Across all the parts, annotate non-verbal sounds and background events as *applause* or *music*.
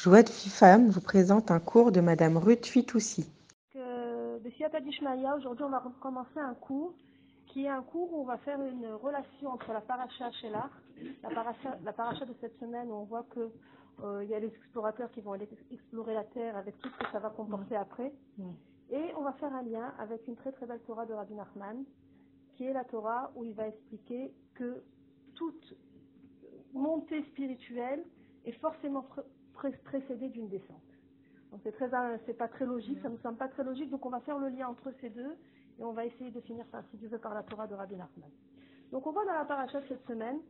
Joie de Femme vous présente un cours de Madame Ruth Fitoussi. Dishmaya, aujourd'hui on va recommencer un cours qui est un cours où on va faire une relation entre la paracha Shelah, la paracha, la paracha de cette semaine où on voit que euh, il y a les explorateurs qui vont aller explorer la terre avec tout ce que ça va comporter après. Et on va faire un lien avec une très très belle Torah de Rabbi Nachman, qui est la Torah où il va expliquer que toute montée spirituelle est forcément pré- d'une descente. Donc c'est très, c'est pas très logique, ça nous semble pas très logique, donc on va faire le lien entre ces deux et on va essayer de finir ça, si Dieu veut, par la Torah de Rabbi Nachman. Donc on voit dans la paracha cette semaine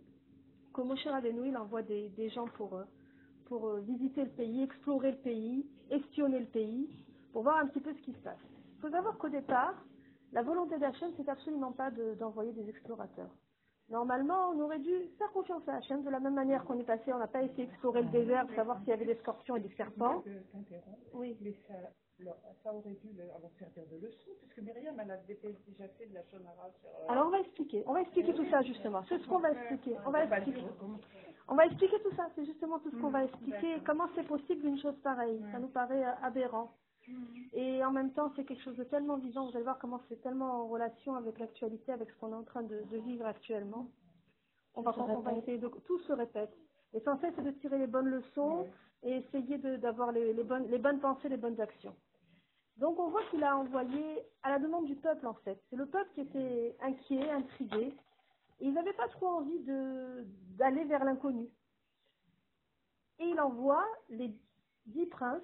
que Moshe Rabbeinu, il envoie des, gens pour, euh, pour euh, visiter le pays, explorer le pays, espionner le pays, pour voir un petit peu ce qui se passe. Il faut savoir qu'au départ, la volonté d'Hachem, c'est absolument pas de- d'envoyer des explorateurs. Normalement, on aurait dû faire confiance à Hachem de la même manière qu'on est passé, on n'a pas essayé d'explorer le désert pour savoir s'il y avait des scorpions et des serpents. Oui. mais ça, ça aurait dû leur servir de leçon, puisque Myriam, elle avait déjà fait de la shonara sur... euh, Alors on va expliquer, on va expliquer tout ça justement. C'est ce qu'on va expliquer. On va expliquer. On va expliquer tout ça. C'est justement tout ce qu'on va expliquer. Comment c'est possible une chose pareille? Ça nous paraît euh, aberrant. Et en même temps, c'est quelque chose de tellement vivant. Vous allez voir comment c'est tellement en relation avec l'actualité, avec ce qu'on est en train de, de vivre actuellement. On va, on va essayer de tout se répète. L'essentiel, c'est de tirer les bonnes leçons et essayer d'avoir les, les bonnes, les bonnes pensées, les bonnes actions. Donc on voit qu'il a envoyé à la demande du peuple en fait. C'est le peuple qui était inquiet, intrigué. Et ils n'avaient pas trop envie d'aller vers l'inconnu. Et il envoie les dix princes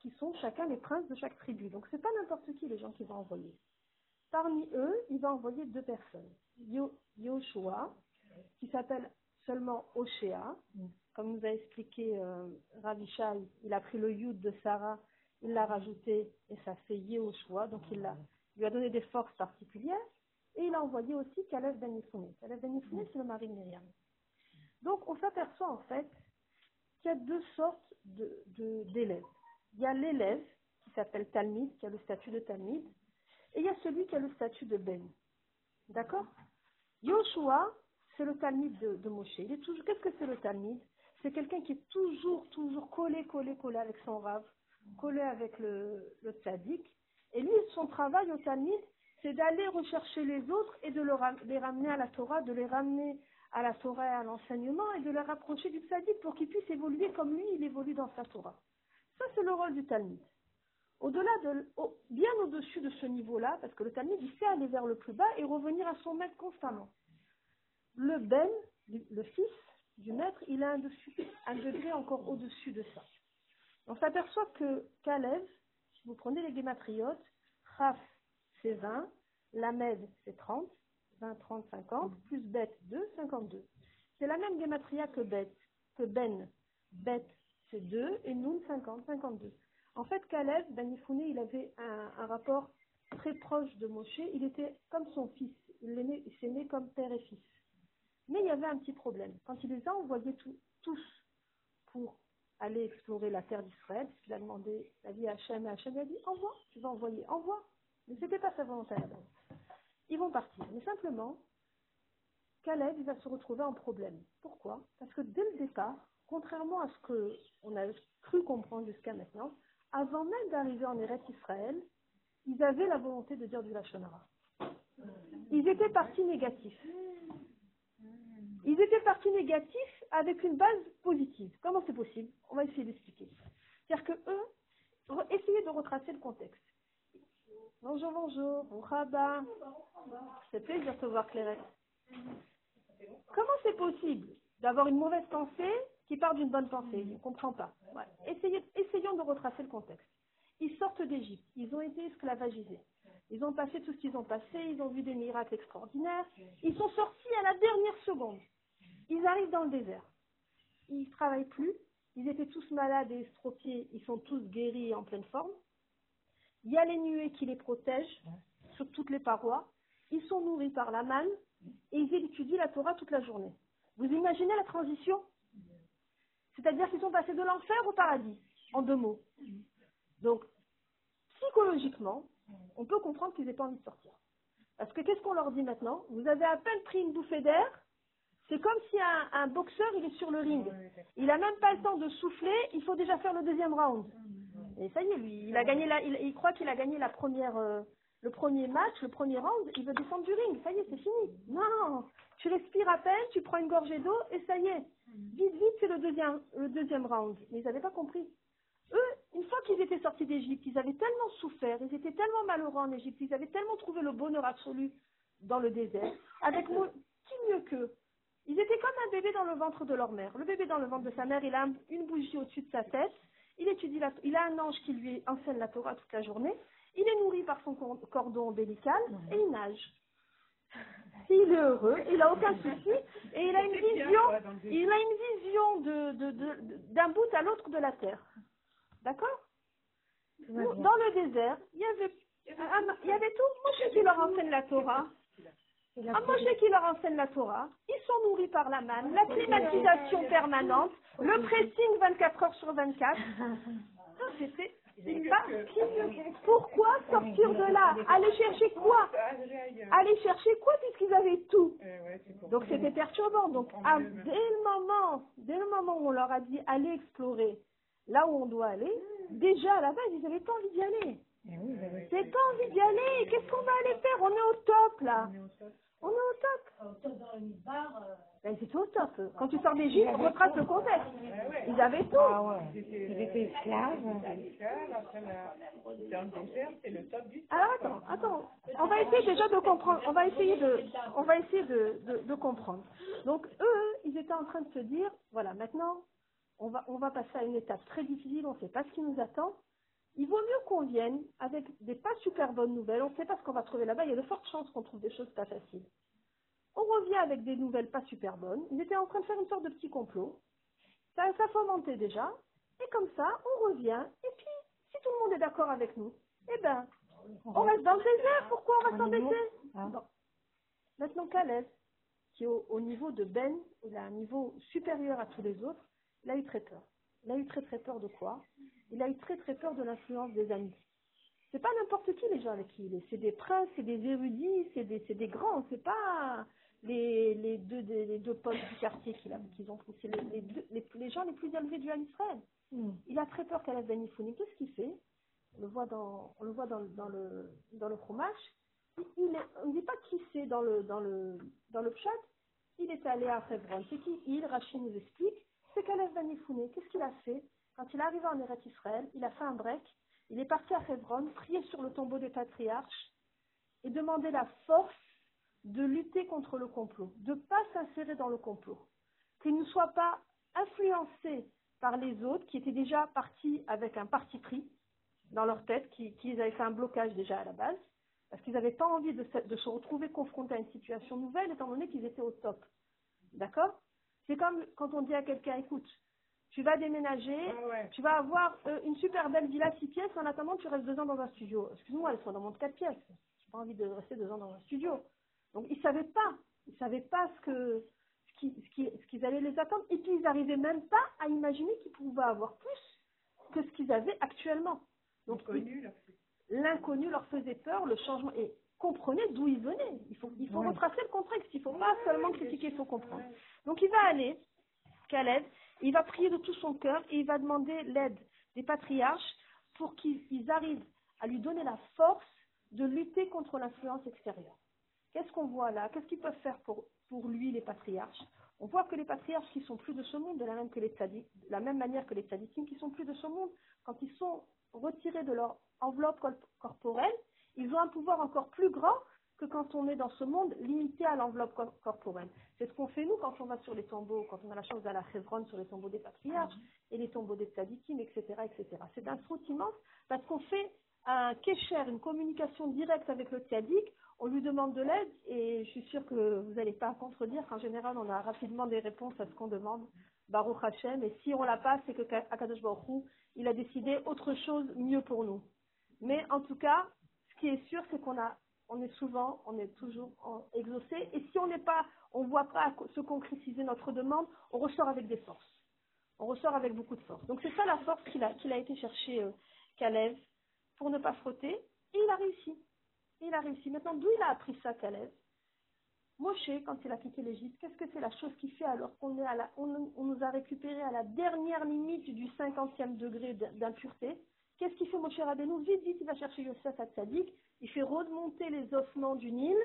qui, sont chacun les princes de chaque tribu. Donc c'est pas n'importe qui les gens qu'il va envoyer. Parmi eux, il va envoyer deux personnes. Yo- Yoshua, qui s'appelle seulement Oshéa, comme nous a expliqué euh, Rav Ishai, il a pris le yud de Sarah, il l'a rajouté et ça fait Yehoshua, donc il lui a donné des forces particulières. Et il a envoyé aussi Caleb Ben Yifune. Caleb Ben c'est le mari de Myriam. Donc on s'aperçoit en fait qu'il y a deux sortes d'élèves. Il y a l'élève qui s'appelle Talmid, qui a le statut de Talmid, et il y a celui qui a le statut de Ben. D'accord? Yoshua, c'est le Talmid de, de Moshe. Qu'est-ce que c'est le Talmid C'est quelqu'un qui est toujours, toujours collé, collé, collé avec son rave, collé avec le, le tzaddik. Et lui, son travail au Talmid, c'est d'aller rechercher les autres et de les ramener à la Torah, de les ramener à la Torah et à l'enseignement et de les rapprocher du tzaddik pour qu'ils puissent évoluer comme lui, il évolue dans sa Torah. Ça, c'est le rôle du Talmud. Au-delà de, bien au-dessus de ce niveau-là, parce que le Talmud, il sait aller vers le plus bas et revenir à son maître constamment. Le Ben, le fils du maître, il a un, degré encore au-dessus de ça. On s'aperçoit que Caleb, si vous prenez les guématriotes, Raf, c'est 20, Lamed, c'est 30, 20, 30, 50, plus Bet, 2, 52. C'est la même guématria que Bet, que Ben. Bet, c'est 2, et Noun, 50, 52. En fait, Caleb, Ben il avait un, rapport très proche de Moshe. Il était comme son fils. Il il s'est né comme père et fils. Mais il y avait un petit problème. Quand il les a envoyés tous- pour aller explorer la terre d'Israël, parce qu'il a demandé la vie à Hachem, et Hachem a dit envoie, tu vas envoyer, envoie. Mais ce n'était pas sa volonté à la base. Ils vont partir. Mais simplement, Caleb il va se retrouver en problème. Pourquoi? Parce que dès le départ, contrairement à ce qu'on a cru comprendre jusqu'à maintenant, avant même d'arriver en Eretz Israël, ils avaient la volonté de dire du Lachonara. Ils étaient partis négatifs. Ils étaient partis négatifs avec une base positive. Comment c'est possible? On va essayer d'expliquer. C'est-à-dire que eux, essayez de retracer le contexte. Bonjour, bonjour, Rabat. C'est plaisir de te voir, Clairette. Comment c'est possible d'avoir une mauvaise pensée qui part d'une bonne pensée Je ne comprends pas. Essayons de retracer le contexte. Ils sortent d'Égypte, ils ont été esclavagisés. Ils ont passé tout ce qu'ils ont passé, ils ont vu des miracles extraordinaires. Ils sont sortis à la dernière seconde. Ils arrivent dans le désert. Ils ne travaillent plus. Ils étaient tous malades et estropiés. Ils sont tous guéris et en pleine forme. Il y a les nuées qui les protègent sur toutes les parois. Ils sont nourris par la manne et ils étudient la Torah toute la journée. Vous imaginez la transition? C'est-à-dire qu'ils sont passés de l'enfer au paradis, en deux mots. Donc, psychologiquement, on peut comprendre qu'ils n'aient pas envie de sortir. Parce que qu'est-ce qu'on leur dit maintenant? Vous avez à peine pris une bouffée d'air, C'est comme si un, un boxeur, il est sur le ring. Il a même pas le temps de souffler, il faut déjà faire le deuxième round. Et ça y est, lui, il a gagné la, il, il croit qu'il a gagné la première, euh, le premier match, le premier round, il veut descendre du ring. Ça y est, c'est fini. Non, tu respires à peine, tu prends une gorgée d'eau et ça y est. Vite, vite, c'est le deuxième, le deuxième round. Mais ils n'avaient pas compris. Eux, une fois qu'ils étaient sortis d'Égypte, ils avaient tellement souffert, ils étaient tellement malheureux en Égypte, ils avaient tellement trouvé le bonheur absolu dans le désert. Avec *laughs* moi, qui mieux qu'eux? Ils étaient comme un bébé dans le ventre de leur mère. Le bébé dans le ventre de sa mère, il a une bougie au-dessus de sa tête. Il étudie la, il a un ange qui lui enseigne la Torah toute la journée. Il est nourri par son cor- cordon ombilical et il nage. Il est heureux, il n'a aucun *laughs* souci et il a une vision, il a une vision de, de- de- de- d'un bout à l'autre de la terre. D'accord? Dans le désert, il y avait, un- il y avait tout. Moshe qui leur enseigne la Torah. Ah, Moshe qui leur enseigne la Torah. Ils sont nourris par la manne, la climatisation permanente, le pressing 24 heures sur 24. Ah, *laughs* C'était pas Pourquoi sortir de là Aller chercher quoi Aller chercher quoi puisqu'ils avaient tout donc c'était perturbant. Donc à- dès le moment, dès le moment où on leur a dit allez explorer là où on doit aller, déjà à la base ils n'avaient pas envie d'y aller. C'est pas envie d'y aller. Qu'est-ce qu'on va aller faire? On est au top là. On est au top. Ben, c'était au top. Quand tu sors d'Égypte, on retrace le contexte. Ils avaient tout. Ils étaient esclaves. Alors attends, attends. On va essayer déjà de comprendre. On va essayer de, on va essayer de, de, de comprendre. Donc eux, ils étaient en train de se dire, voilà, maintenant, on va, on va passer à une étape très difficile. On ne sait pas ce qui nous attend. Il vaut mieux qu'on vienne avec des pas super bonnes nouvelles. On ne sait pas ce qu'on va trouver là-bas. Il y a de fortes chances qu'on trouve des choses pas faciles. On revient avec des nouvelles pas super bonnes. Ils étaient en train de faire une sorte de petit complot. Ça, ça fomentait déjà. Et comme ça, on revient. Et puis, si tout le monde est d'accord avec nous, eh ben, on reste dans le désert. Pourquoi on va s'embêter Bon. Maintenant, Caleb, qui est au, au niveau de Ben, il a un niveau supérieur à tous les autres, il a eu très peur. Il a eu très très peur de quoi? Il a eu très très peur de l'influence des amis. C'est pas n'importe qui les gens avec qui il est. C'est des princes, c'est des érudits, c'est des, c'est des grands. C'est pas les, les deux des- les deux potes du quartier qu'il a qu'ils ont. C'est les, les, gens les plus élevés du Israël. Il a très peur qu'Alef Ben Yifouni. Qu'est-ce qu'il fait? On le voit dans, on le voit dans, dans le dans le fromage. Il, est- on ne dit pas qui c'est dans le dans le dans le pshat. Il est allé à Hebron. C'est qui? Il Rachid nous explique. C'est qu'Alef Ben Yifouni. Qu'est-ce qu'il a fait? Quand il est arrivé en Eretz Israël, il a fait un break. Il est parti à Hebron, prier sur le tombeau des patriarches et demander la force de lutter contre le complot, de ne pas s'insérer dans le complot, qu'il ne soit pas influencé par les autres qui étaient déjà partis avec un parti pris dans leur tête, qui, qui avaient fait un blocage déjà à la base, parce qu'ils n'avaient pas envie de se, de se retrouver confrontés à une situation nouvelle, étant donné qu'ils étaient au top. D'accord? C'est comme quand on dit à quelqu'un, écoute, tu vas déménager, tu vas avoir euh, une super belle villa six pièces, en attendant tu restes deux ans dans un studio. Excuse-moi, elles sont dans mon quatre pièces. J'ai pas envie de rester deux ans dans un studio. Donc ils savaient pas, ils savaient pas ce que ce qui, ce qui- ce qu'ils allaient les attendre, et puis ils n'arrivaient même pas à imaginer qu'ils pouvaient avoir plus que ce qu'ils avaient actuellement. Donc l'inconnu leur faisait peur, le changement, et comprenez d'où ils venaient. Il faut, il faut retracer le contexte, il faut pas seulement critiquer, il faut comprendre. Donc il va aller, Caleb, il va prier de tout son cœur et il va demander l'aide des patriarches pour qu'ils ils arrivent à lui donner la force de lutter contre l'influence extérieure. Qu'est-ce qu'on voit là? Qu'est-ce qu'ils peuvent faire pour, lui, les patriarches? On voit que les patriarches qui sont plus de ce monde, de la même, que la même manière que les tzadikim qui sont plus de ce monde, quand ils sont retirés de leur enveloppe cor- corporelle, ils ont un pouvoir encore plus grand que quand on est dans ce monde limité à l'enveloppe cor- corporelle. C'est ce qu'on fait nous quand on va sur les tombeaux, quand on a la chance d'aller à Hebron sur les tombeaux des patriarches et les tombeaux des tzadikim, etc. etc. C'est un fruit immense parce qu'on fait un kécher, une communication directe avec le tzaddik, on lui demande de l'aide et je suis sûre que vous n'allez pas contredire qu'en général on a rapidement des réponses à ce qu'on demande. Baruch Hashem, et si on l'a pas, c'est que Akadosh Baruch Hu, il a décidé autre chose mieux pour nous. Mais en tout cas, ce qui est sûr, c'est qu'on a, on est souvent, on est toujours exaucé. Et si on n'est pas, on voit pas se concrétiser notre demande, on ressort avec des forces. On ressort avec beaucoup de force. Donc c'est ça la force qu'il a, été chercher euh, pour ne pas frotter. Et il a réussi. Il a réussi. Maintenant, d'où il a appris ça, Caleb? Moshe, quand il a quitté l'Égypte, qu'est-ce que c'est la chose qu'il fait alors qu'on nous a récupéré à la dernière limite du 50e degré d'impureté? Qu'est-ce qu'il fait Moshe Rabbeinu? Vite, vite, il va chercher Yosef à il fait remonter les ossements du Nil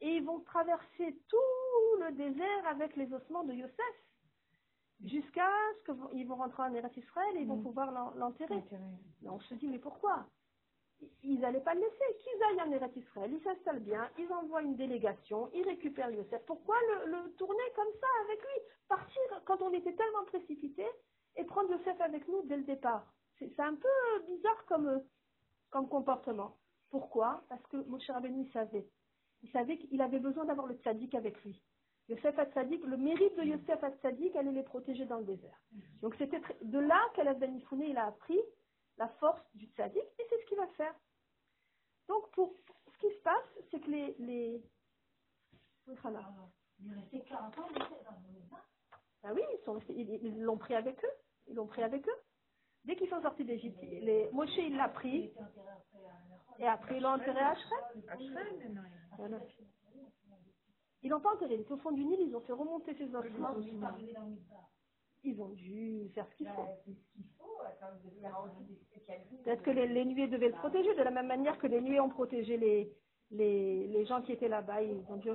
et ils vont traverser tout le désert avec les ossements de Yosef jusqu'à ce qu'ils vont rentrer en Eretz Israël et ils vont Mm. pouvoir l'en- l'enterrer. On se dit, mais pourquoi? Ils n'allaient pas le laisser. Qu'ils aillent en Eretz Israël, ils s'installent bien, ils envoient une délégation, ils récupèrent Yosef. Pourquoi le, le tourner comme ça avec lui? Partir quand on était tellement précipité et prendre Yosef avec nous dès le départ. C'est c'est un peu bizarre comme, euh, comme comportement. Pourquoi? Parce que Moshe Rabbeinu il savait. Il savait qu'il avait besoin d'avoir le tzaddik avec lui. Yosef Hatzadik, le mérite de Yosef Hatzadik allait les protéger dans le désert. Donc c'était de là qu'Alaf Ben il a appris la force du tzaddik et c'est ce qu'il va faire. Donc pour ce qui se passe, c'est que les les Oui, Hana. Ah oui, ils sont restés- ils l'ont pris avec eux. Ils l'ont pris avec eux. Dès qu'ils sont sortis d'Égypte, les Moshe il l'a pris et après ils l'ont enterré à Shrem. Ils l'ont pas enterré, il était au fond du Nil, ils ont fait remonter ses ossements. Ils ont dû faire ce qu'il faut. Peut-être que les, les nuées devaient le protéger, de la même manière que les nuées ont protégé les, les, les gens qui étaient là-bas. Ils ont dû...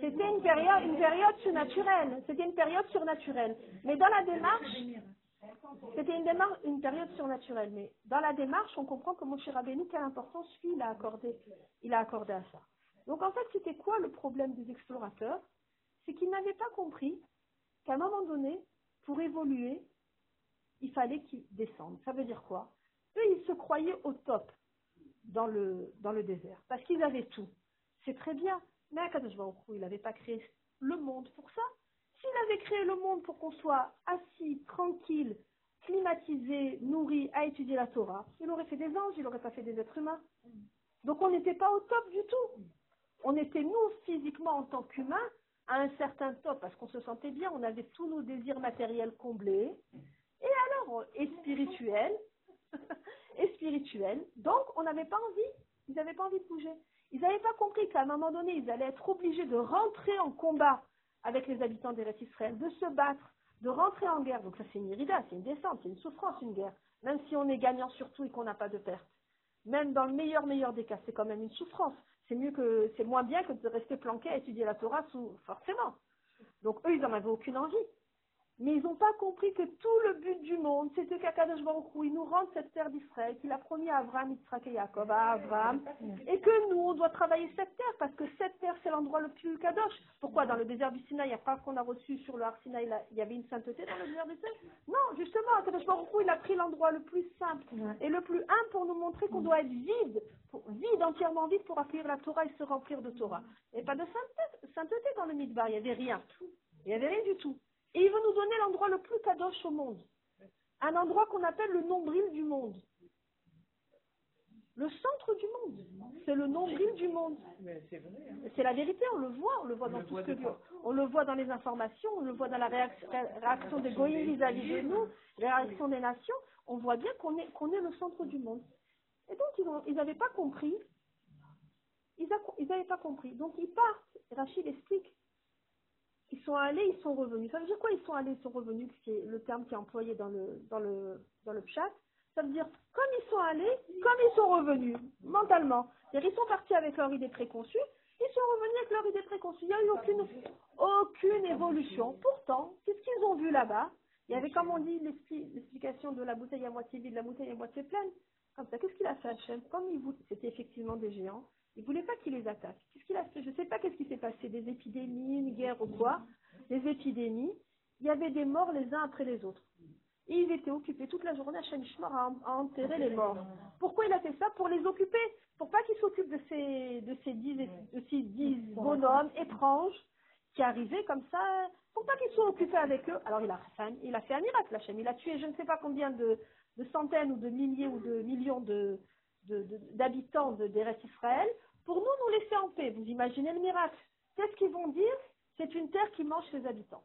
C'était une période, une période surnaturelle. C'était une période surnaturelle. Mais dans la démarche, c'était une, une période surnaturelle. Mais dans la démarche, on comprend que Moshe Rabbeinu, quelle importance lui, il a accordé, il a accordé à ça. Donc en fait, c'était quoi le problème des explorateurs? C'est qu'ils n'avaient pas compris qu'à un moment donné, pour évoluer, il fallait qu'ils descendent. Ça veut dire quoi? Eux, ils se croyaient au top dans le, dans le désert, parce qu'ils avaient tout. C'est très bien, mais Akadosh Baruch il n'avait pas créé le monde pour ça. S'il avait créé le monde pour qu'on soit assis, tranquille, climatisé, nourri, à étudier la Torah, il aurait fait des anges, il n'aurait pas fait des êtres humains. Donc on n'était pas au top du tout. On était, nous, physiquement, en tant qu'humains, à un certain top, parce qu'on se sentait bien, on avait tous nos désirs matériels comblés, et alors, et spirituels, *laughs* et spirituels, donc on n'avait pas envie, ils n'avaient pas envie de bouger. Ils n'avaient pas compris qu'à un moment donné, ils allaient être obligés de rentrer en combat avec les habitants d'Eretz Israël, de se battre, de rentrer en guerre. Donc ça c'est une irida, c'est une descente, c'est une souffrance, une guerre. Même si on est gagnant surtout et qu'on n'a pas de perte. Même dans le meilleur, meilleur des cas, c'est quand même une souffrance. C'est mieux que, c'est moins bien que de rester planqué à étudier la Torah sous, forcément. Donc eux, ils n'en avaient aucune envie. Mais ils n'ont pas compris que tout le but du monde, c'était qu'Akadosh Baruch Hu, il nous rende cette terre d'Israël, qu'il a promis à Abraham, Yitzhak et Yaakov, à Abraham, *laughs* et que nous, on doit travailler cette terre, parce que cette terre, c'est l'endroit le plus kadosh. Pourquoi Dans le désert du Sinaï, il n'y a pas qu'on a reçu sur le Har Sinaï, là, il y avait une sainteté dans le désert du Sinaï? Non, justement, Akadosh Baruch Hu, il a pris l'endroit le plus simple et le plus humble pour nous montrer qu'on doit être vide, vide, entièrement vide, pour accueillir la Torah et se remplir de Torah. Il n'y avait pas de sainteté, sainteté dans le Midbar, il n'y avait rien. Il n'y avait rien du tout. Et il veut nous donner l'endroit le plus kadosh au monde. Un endroit qu'on appelle le nombril du monde. Le centre du monde. C'est le nombril du monde. C'est. Hein. C'est la vérité, on le voit, on le voit On dans le tout voit ce que partout. on le voit dans les informations, on le voit dans la réaction, réaction des goïs vis-à-vis de nous, la réaction des nations, on voit bien qu'on est, qu'on est le centre du monde. Et donc ils n'avaient pas compris, ils n'avaient pas compris. Donc ils partent, Rachid explique, ils sont allés, ils sont revenus. Ça veut dire quoi ils sont allés, ils sont revenus, c'est le terme qui est employé dans le, dans le, dans le chat? Ça veut dire, comme ils sont allés, comme ils sont revenus, mentalement. C'est-à-dire, ils sont partis avec leur idée préconçue, ils sont revenus avec leur idée préconçue. Il n'y a eu aucune, aucune évolution. Pourtant, c'est ce qu'ils ont vu là-bas? Il y avait, comme on dit, l'expli- l'explication de la bouteille à moitié vide, la bouteille à moitié pleine. Comme ça, qu'est-ce qu'il a fait Hachem? Comme il vou- c'était effectivement des géants, il ne voulait pas qu'ils les attaquent. Qu'est-ce qu'il a fait? Je ne sais pas qu'est-ce qui s'est passé, des épidémies, une guerre ou quoi. Des épidémies. Il y avait des morts les uns après les autres. Et ils étaient occupés toute la journée à Shemishmar à, à enterrer les morts. Pourquoi il a fait ça? Pour les occuper. Pour pas qu'ils s'occupent de ces, de ces dix, de ces dix bonhommes étranges qui arrivaient comme ça. Pour pas qu'ils soient occupés avec eux. Alors il a il a fait un miracle, Hachem. Il a tué je ne sais pas combien de, de centaines ou de milliers ou de millions de, de- de- d'habitants de, Israël pour nous nous laisser en paix. Vous imaginez le miracle. Qu'est-ce qu'ils vont dire? C'est une terre qui mange ses habitants.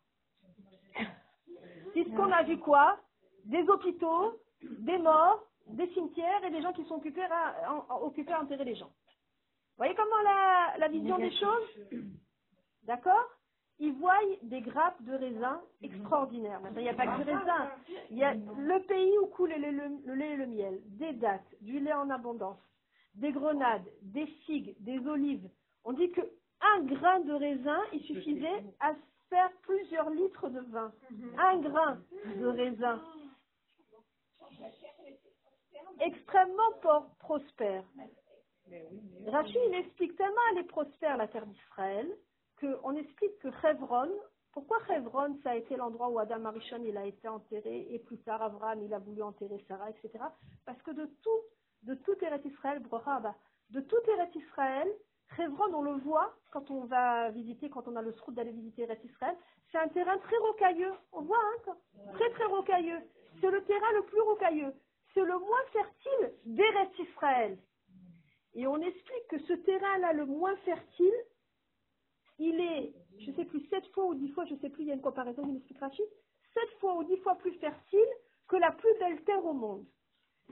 Puisqu'on a vu quoi? Des hôpitaux, des morts, des cimetières et des gens qui sont occupés à, occupés à enterrer les gens. voyez comment la, la vision des choses? D'accord? Ils voient des grappes de raisin extraordinaires. Maintenant, il n'y a pas que du raisin. Il y a le pays où coule le, le- le lait et le miel, des dattes, du lait en abondance, des grenades, des figues, des olives. On dit que un grain de raisin, il suffisait à faire plusieurs litres de vin. Un grain de raisin. Extrêmement prospère. Rachid, il explique tellement elle est prospère, la terre d'Israël, qu'on explique que Hebron, pourquoi Hebron, ça a été l'endroit où Adam Arishon, il a été enterré, et plus tard, Abraham, il a voulu enterrer Sarah, etc. Parce que de tout, de tout Eretz Israël, Brochaba, de tout Eretz Israël, Hebron, on le voit quand on va visiter, quand on a le sroute d'aller visiter Eretz Israël, c'est un terrain très rocailleux. On voit, hein, très très rocailleux. C'est le terrain le plus rocailleux. C'est le moins fertile d'Eretz Israël. Et on explique que ce terrain-là, le moins fertile, il est, je sais plus, sept fois ou dix fois, je sais plus, il y a une comparaison, il explique Rachid, sept fois ou dix fois plus fertile que la plus belle terre au monde,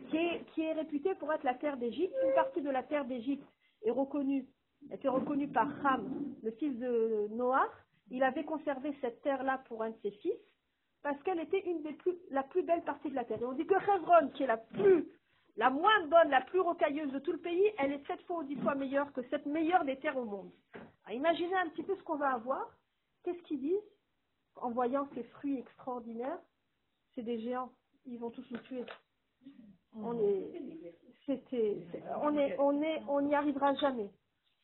qui est, qui est réputée pour être la terre d'Égypte. Une partie de la terre d'Égypte est reconnue, été reconnue par Ham, le fils de Noach. Il avait conservé cette terre-là pour un de ses fils, parce qu'elle était une des plus, la plus belle partie de la terre. Et on dit que Hebron, qui est la plus la moins bonne, la plus rocailleuse de tout le pays, elle est sept fois ou dix fois meilleure que cette meilleure des terres au monde. Imaginez un petit peu ce qu'on va avoir. Qu'est-ce qu'ils disent en voyant ces fruits extraordinaires C'est des géants. Ils vont tous nous tuer. On est, c'était, c'est- on est, on est, on n'y arrivera jamais.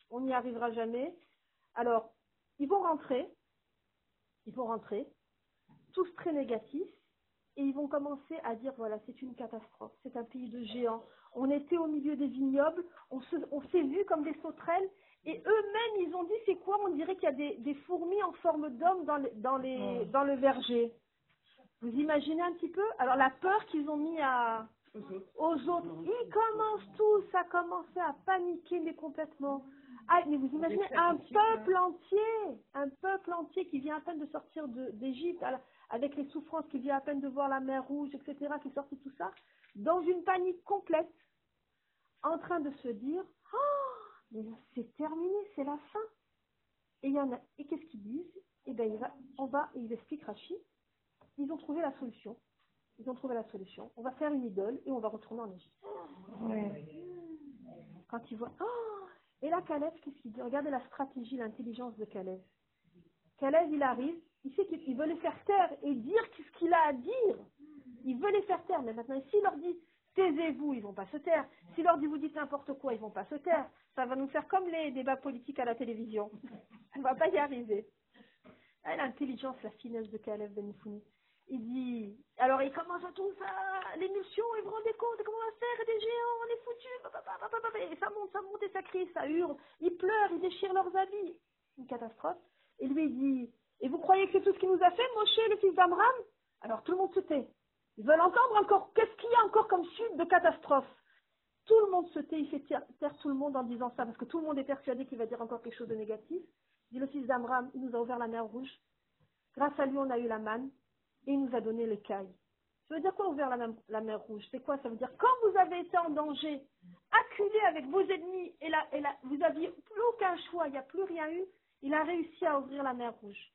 On n'y arrivera jamais. Alors, ils vont rentrer. Ils vont rentrer. Tous très négatifs et ils vont commencer à dire voilà, c'est une catastrophe, c'est un pays de géants. On était au milieu des vignobles, on s'est vu comme des sauterelles, et eux-mêmes, ils ont dit c'est quoi On dirait qu'il y a des, des fourmis en forme d'homme dans, les- dans, les, dans le verger. Vous imaginez un petit peu? Alors la peur qu'ils ont mis à, aux autres, ils commencent tous à commencer à paniquer, mais complètement. Ah, mais vous imaginez un peuple entier, un peuple entier qui vient à peine de sortir d'Égypte, avec les souffrances, qui vient à peine de voir la mer rouge, etc., qui sort de tout ça, dans une panique complète, en train de se dire, oh, mais c'est terminé, c'est la fin. Et il y en a, et qu'est-ce qu'ils disent? Eh ben, il va, on va, et ils expliquent Rachid, ils ont trouvé la solution. Ils ont trouvé la solution. On va faire une idole et on va retourner en Égypte. Quand ils voient, oh Et là, Caleb, qu'est-ce qu'il dit? Regardez la stratégie, l'intelligence de Caleb. Caleb, il arrive, il sait qu'il il veut les faire taire et dire ce qu'il a à dire. Il veut les faire taire, mais maintenant, s'il leur dit taisez-vous, ils vont pas se taire. S'il leur dit vous dites n'importe quoi, ils vont pas se taire. Ça va nous faire comme les débats politiques à la télévision. On va pas y arriver. Ah, L'intelligence, la finesse de Caleb Ben Founi. Il dit, alors il commence à tout ça, l'émulsion, et vous rendez compte, comment on va faire, des géants, on est foutus, et ça monte, ça monte, et ça crie, ça hurle, ils pleurent, ils déchirent leurs habits. Une catastrophe. Et lui il dit, et vous croyez que c'est tout ce qu'il nous a fait, Moshe, le fils d'Amram? Alors tout le monde se tait. Ils veulent entendre encore, qu'est-ce qu'il y a encore comme suite de catastrophe? Tout le monde se tait, il fait taire, tout le monde en disant ça, parce que tout le monde est persuadé qu'il va dire encore quelque chose de négatif. Il dit, le fils d'Amram, il nous a ouvert la mer rouge. Grâce à lui, on a eu la manne et il nous a donné l'écaille. Ça veut dire quoi ouvert la, mer- rouge? C'est quoi? Ça veut dire quand vous avez été en danger, acculé avec vos ennemis et, la, vous aviez plus aucun choix, il n'y a plus rien eu, il a réussi à ouvrir la mer rouge.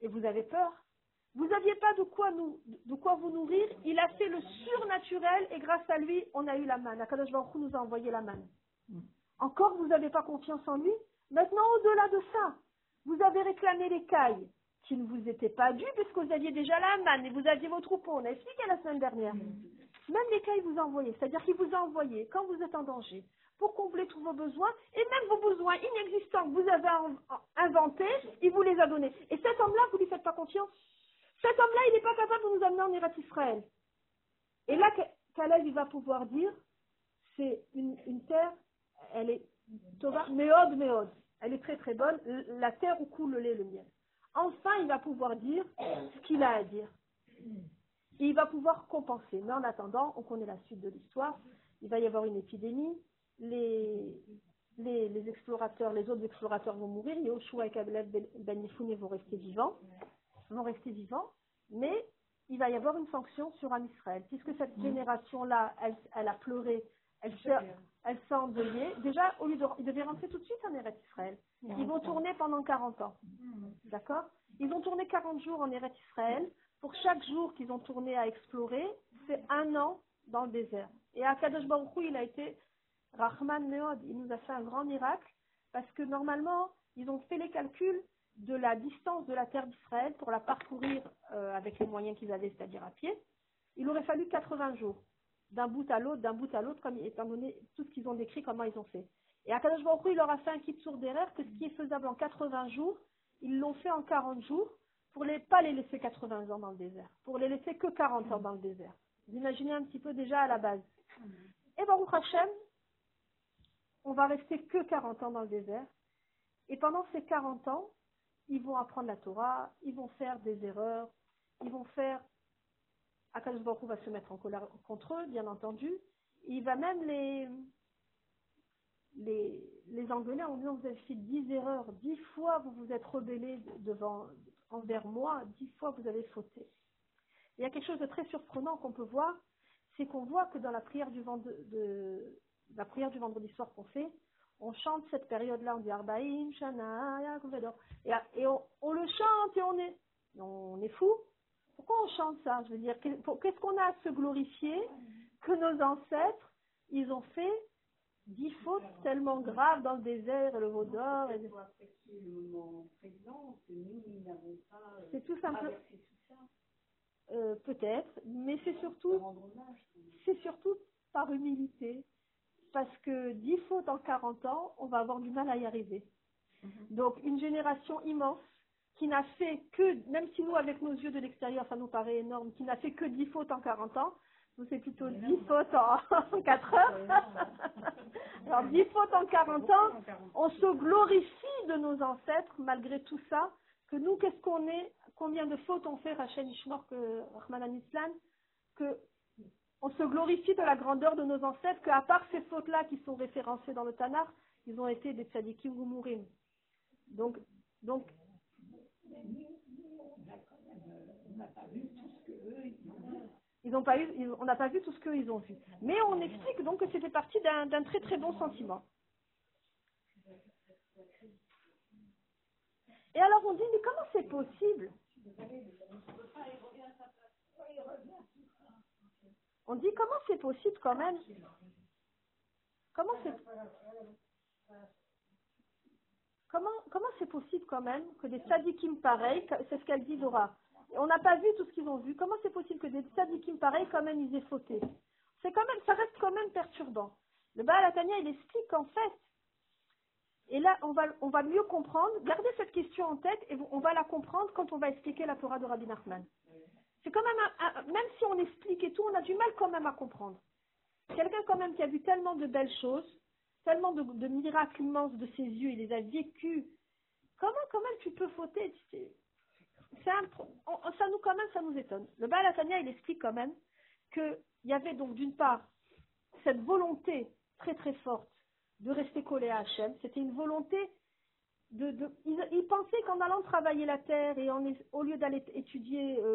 Et vous avez peur Vous n'aviez pas de quoi, de quoi vous nourrir, il a fait le et grâce à lui, on a eu la manne. Akadosh Baruch Hu nous a envoyé la manne. Encore, vous n'avez pas confiance en lui Maintenant, au-delà de ça, vous avez réclamé l'écaille qui ne vous était pas due puisque vous aviez déjà la manne et vous aviez vos troupeaux. On a expliqué la semaine dernière. Même l'écaille vous a envoyé, c'est-à-dire qu'il vous a envoyé quand vous êtes en danger pour combler tous vos besoins et même vos besoins inexistants que vous avez en- en- inventés, il vous les a donnés. Et cet homme-là, vous lui faites pas confiance Cet homme-là, il n'est pas capable de nous amener en Irak Israël. Et là, Caleb, il va pouvoir dire, c'est une, terre, elle est Tova. Elle est très très bonne, la terre où coule le lait le miel. Enfin, il va pouvoir dire ce qu'il a à dire. Et il va pouvoir compenser. Mais en attendant, on connaît la suite de l'histoire. Il va y avoir une épidémie. Les, les, explorateurs, les autres explorateurs vont mourir. Yoshua et Caleb Ben vont rester vivants. Vont rester vivants. Mais il va y avoir une sanction sur un Israël. Puisque cette génération-là, elle, elle a pleuré, Elle s'est elle s'est endeuillée. Déjà, au lieu de, ils devaient rentrer tout de suite en Eretz Israël. Ils vont tourner pendant 40 ans. D'accord? Ils ont tourné 40 jours en Eretz Israël. Pour chaque jour qu'ils ont tourné à explorer, c'est un an dans le désert. Et à Kadosh Baruch Hu, il a été Rahman Meod. Il nous a fait un grand miracle parce que normalement, ils ont fait les calculs de la distance de la terre d'Israël pour la parcourir euh, avec les moyens qu'ils avaient, c'est-à-dire à pied. Il aurait fallu 80 jours d'un bout à l'autre, d'un bout à l'autre, comme étant donné tout ce qu'ils ont décrit, comment ils ont fait. Et à Kadosh Baruch il leur a fait un kit sourd d'erreur que ce qui est faisable en 80 jours, ils l'ont fait en 40 jours pour ne pas les laisser 80 ans dans le désert, pour les laisser que 40 ans dans le désert. Vous imaginez un petit peu déjà à la base. Et Baruch Hashem, on va rester que 40 ans dans le désert. Et pendant ces 40 ans, ils vont apprendre la Torah, ils vont faire des erreurs, ils vont faire Akadosh Baruch va se mettre en colère contre eux, bien entendu. Il va même les, les, les engueuler en disant vous avez fait dix erreurs, dix fois vous vous êtes rebellés devant, envers moi, dix fois vous avez fauté. Il y a quelque chose de très surprenant qu'on peut voir, c'est qu'on voit que dans la prière du, de, la prière du vendredi soir qu'on fait, on chante cette période-là, on dit Arbaïm, Shana, Yaakov Vedor. et, et on, on le chante et on est, on est fou. Pourquoi on chante ça? Je veux dire, qu'est-ce qu'on a à se glorifier que nos ancêtres, ils ont fait dix fautes tellement graves dans le désert, et le veau d'or. C'est tout simple, euh, peut-être, mais c'est surtout, c'est surtout par humilité. Parce que dix fautes en 40 ans, on va avoir du mal à y arriver. Donc, une génération immense qui n'a fait que, même si nous, avec nos yeux de l'extérieur, ça nous paraît énorme, qui n'a fait que 10 fautes en 40 ans, nous, c'est plutôt 10 fautes en *laughs* 4 heures. *laughs* Alors, 10 fautes en 40 ans, on se glorifie de nos ancêtres, malgré tout ça, que nous, qu'est-ce qu'on est, combien de fautes on fait, Rachel Ishmor, que Rahman Anislan, que on se glorifie de la grandeur de nos ancêtres, qu'à part ces fautes-là qui sont référencées dans le Tanakh, ils ont été des tzadikim ou mourim. Donc, donc, ils n'ont pas eu, on n'a pas vu tout ce qu'ils ont vu. Mais on explique donc que c'était parti d'un très très bon sentiment. Et alors on dit, mais comment c'est possible? On dit, comment c'est possible quand même? Comment c'est possible quand même que des sadikim pareils, c'est ce qu'elle dit Dora, on n'a pas vu tout ce qu'ils ont vu, comment c'est possible que des sadikim pareils quand même ils aient fauté? C'est quand même, ça reste quand même perturbant. Le Baal Atania, il explique qu'en fait, et là, on va, on va mieux comprendre. Gardez cette question en tête et on va la comprendre quand on va expliquer la Torah de Rabbi Nachman. C'est quand même, même si on explique et tout, on a du mal quand même à comprendre. Quelqu'un quand même qui a vu tellement de belles choses, tellement de, miracles immenses de ses yeux, il les a vécus. Comment, quand même, tu peux fauter? Ça nous quand même, ça nous étonne. Le Baal Atania, il explique quand même qu'il y avait donc d'une part cette volonté très très forte de rester collé à Hachem. C'était une volonté de... de ils, qu'en allant travailler la terre et au lieu d'aller étudier euh,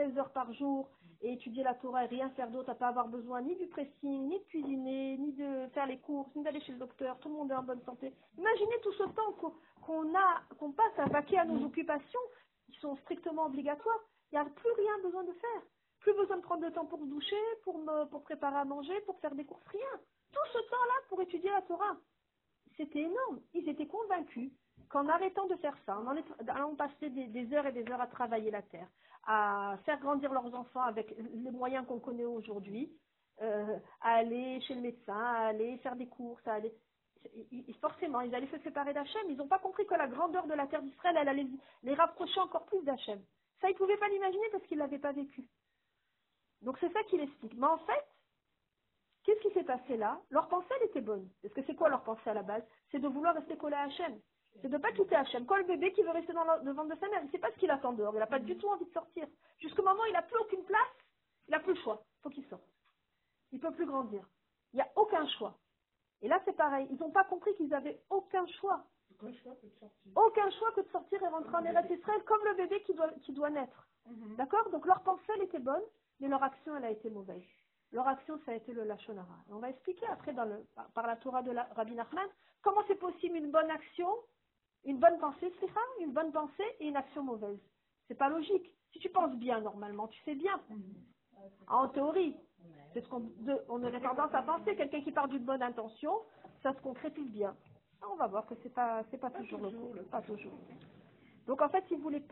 16 heures par jour et étudier la Torah et rien faire d'autre, à pas avoir besoin ni du pressing, ni de cuisiner, ni de faire les courses, ni d'aller chez le docteur, tout le monde est en bonne santé. Imaginez tout ce temps qu'on a, qu'on passe à vaquer à nos occupations qui sont strictement obligatoires. Il n'y a plus rien besoin de faire. Plus besoin de prendre le temps pour se doucher, pour, me, pour préparer à manger, pour faire des courses, rien. Tout ce temps-là pour étudier la Torah. C'était énorme. Ils étaient convaincus qu'en arrêtant de faire ça, en allant passer des heures et des heures à travailler la terre, à faire grandir leurs enfants avec les moyens qu'on connaît aujourd'hui, euh, à aller chez le médecin, à aller faire des courses, à aller... Forcément, ils allaient se séparer d'Hachem. Ils n'ont pas compris que la grandeur de la terre d'Israël, elle allait les rapprocher encore plus d'Hachem. Ça, ils ne pouvaient pas l'imaginer parce qu'ils ne l'avaient pas vécu. Donc c'est ça qu'il explique. Mais en fait, qu'est-ce qui s'est passé là? Leur pensée, elle était bonne. Parce que c'est quoi leur pensée à la base? C'est de vouloir rester collé à Hachem. C'est de ne pas quitter Hachem. Quand le bébé qui veut rester dans le ventre de sa mère, il ne sait pas ce qu'il attend dehors. Il n'a pas du tout envie de sortir. Jusqu'au moment où il n'a plus aucune place, il n'a plus le choix. Il faut qu'il sorte. Il ne peut plus grandir. Il n'y a aucun choix. Et là, c'est pareil. Ils n'ont pas compris qu'ils avaient aucun choix. Aucun choix que de sortir. Aucun choix que de sortir et rentrer en Eretz Israël comme le bébé qui doit, qui doit naître. D'accord? Donc leur pensée, elle était bonne, mais leur action, elle a été mauvaise. leur action, ça a été le Lachonara. On va expliquer après dans le, par, par la Torah de la, Rabbi Nachman comment c'est possible une bonne action, une bonne pensée, c'est ça, une bonne pensée et une action mauvaise. C'est pas logique. Si tu penses bien, normalement, tu fais bien. En théorie. C'est ce qu'on on aurait tendance à penser. Quelqu'un qui part d'une bonne intention, ça se concrétise bien. On va voir que c'est pas, pas toujours le cas. Pas toujours. Donc en fait, il voulait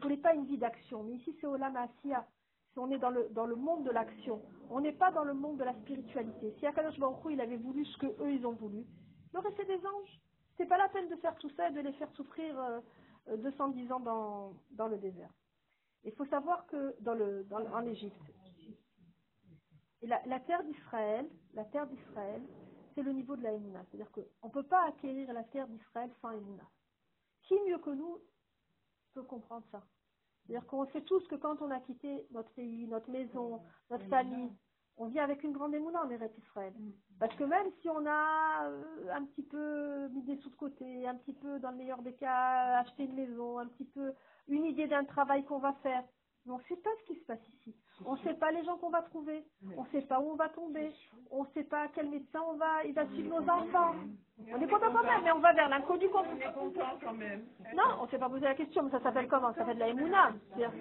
voulait pas une vie d'action. Mais ici, c'est Olam Asiya. Si on est dans le, dans le monde de l'action, on n'est pas dans le monde de la spiritualité. Si Akadosh Baruch il avait voulu ce que eux ils ont voulu, il aurait fait des anges. C'est pas la peine de faire tout ça et de les faire souffrir euh, euh, 210 ans dans, dans le désert. Il faut savoir que dans le, dans en Égypte, et la, la terre d'Israël, la terre d'Israël, c'est le niveau de la Emouna. C'est-à-dire qu'on ne peut pas acquérir la terre d'Israël sans Emouna. Qui mieux que nous peut comprendre ça? C'est-à-dire qu'on sait tous que quand on a quitté notre pays, notre maison, notre famille, on vit avec une grande Emouna en Eretz Israël. Parce que même si on a euh, un petit peu mis des sous de côté, un petit peu, dans le meilleur des cas, acheté une maison, un petit peu une idée d'un travail qu'on va faire, mais on ne sait pas ce qui se passe ici. On ne sait pas les gens qu'on va trouver. On ne sait pas où on va tomber. On ne sait pas quel médecin on va, il va suivre nos enfants. On est content quand même, mais on va vers l'inconnu qu'on On est content quand même. non, on ne s'est pas posé la question, mais ça s'appelle comment? Ça s'appelle de la. C'est-à-dire-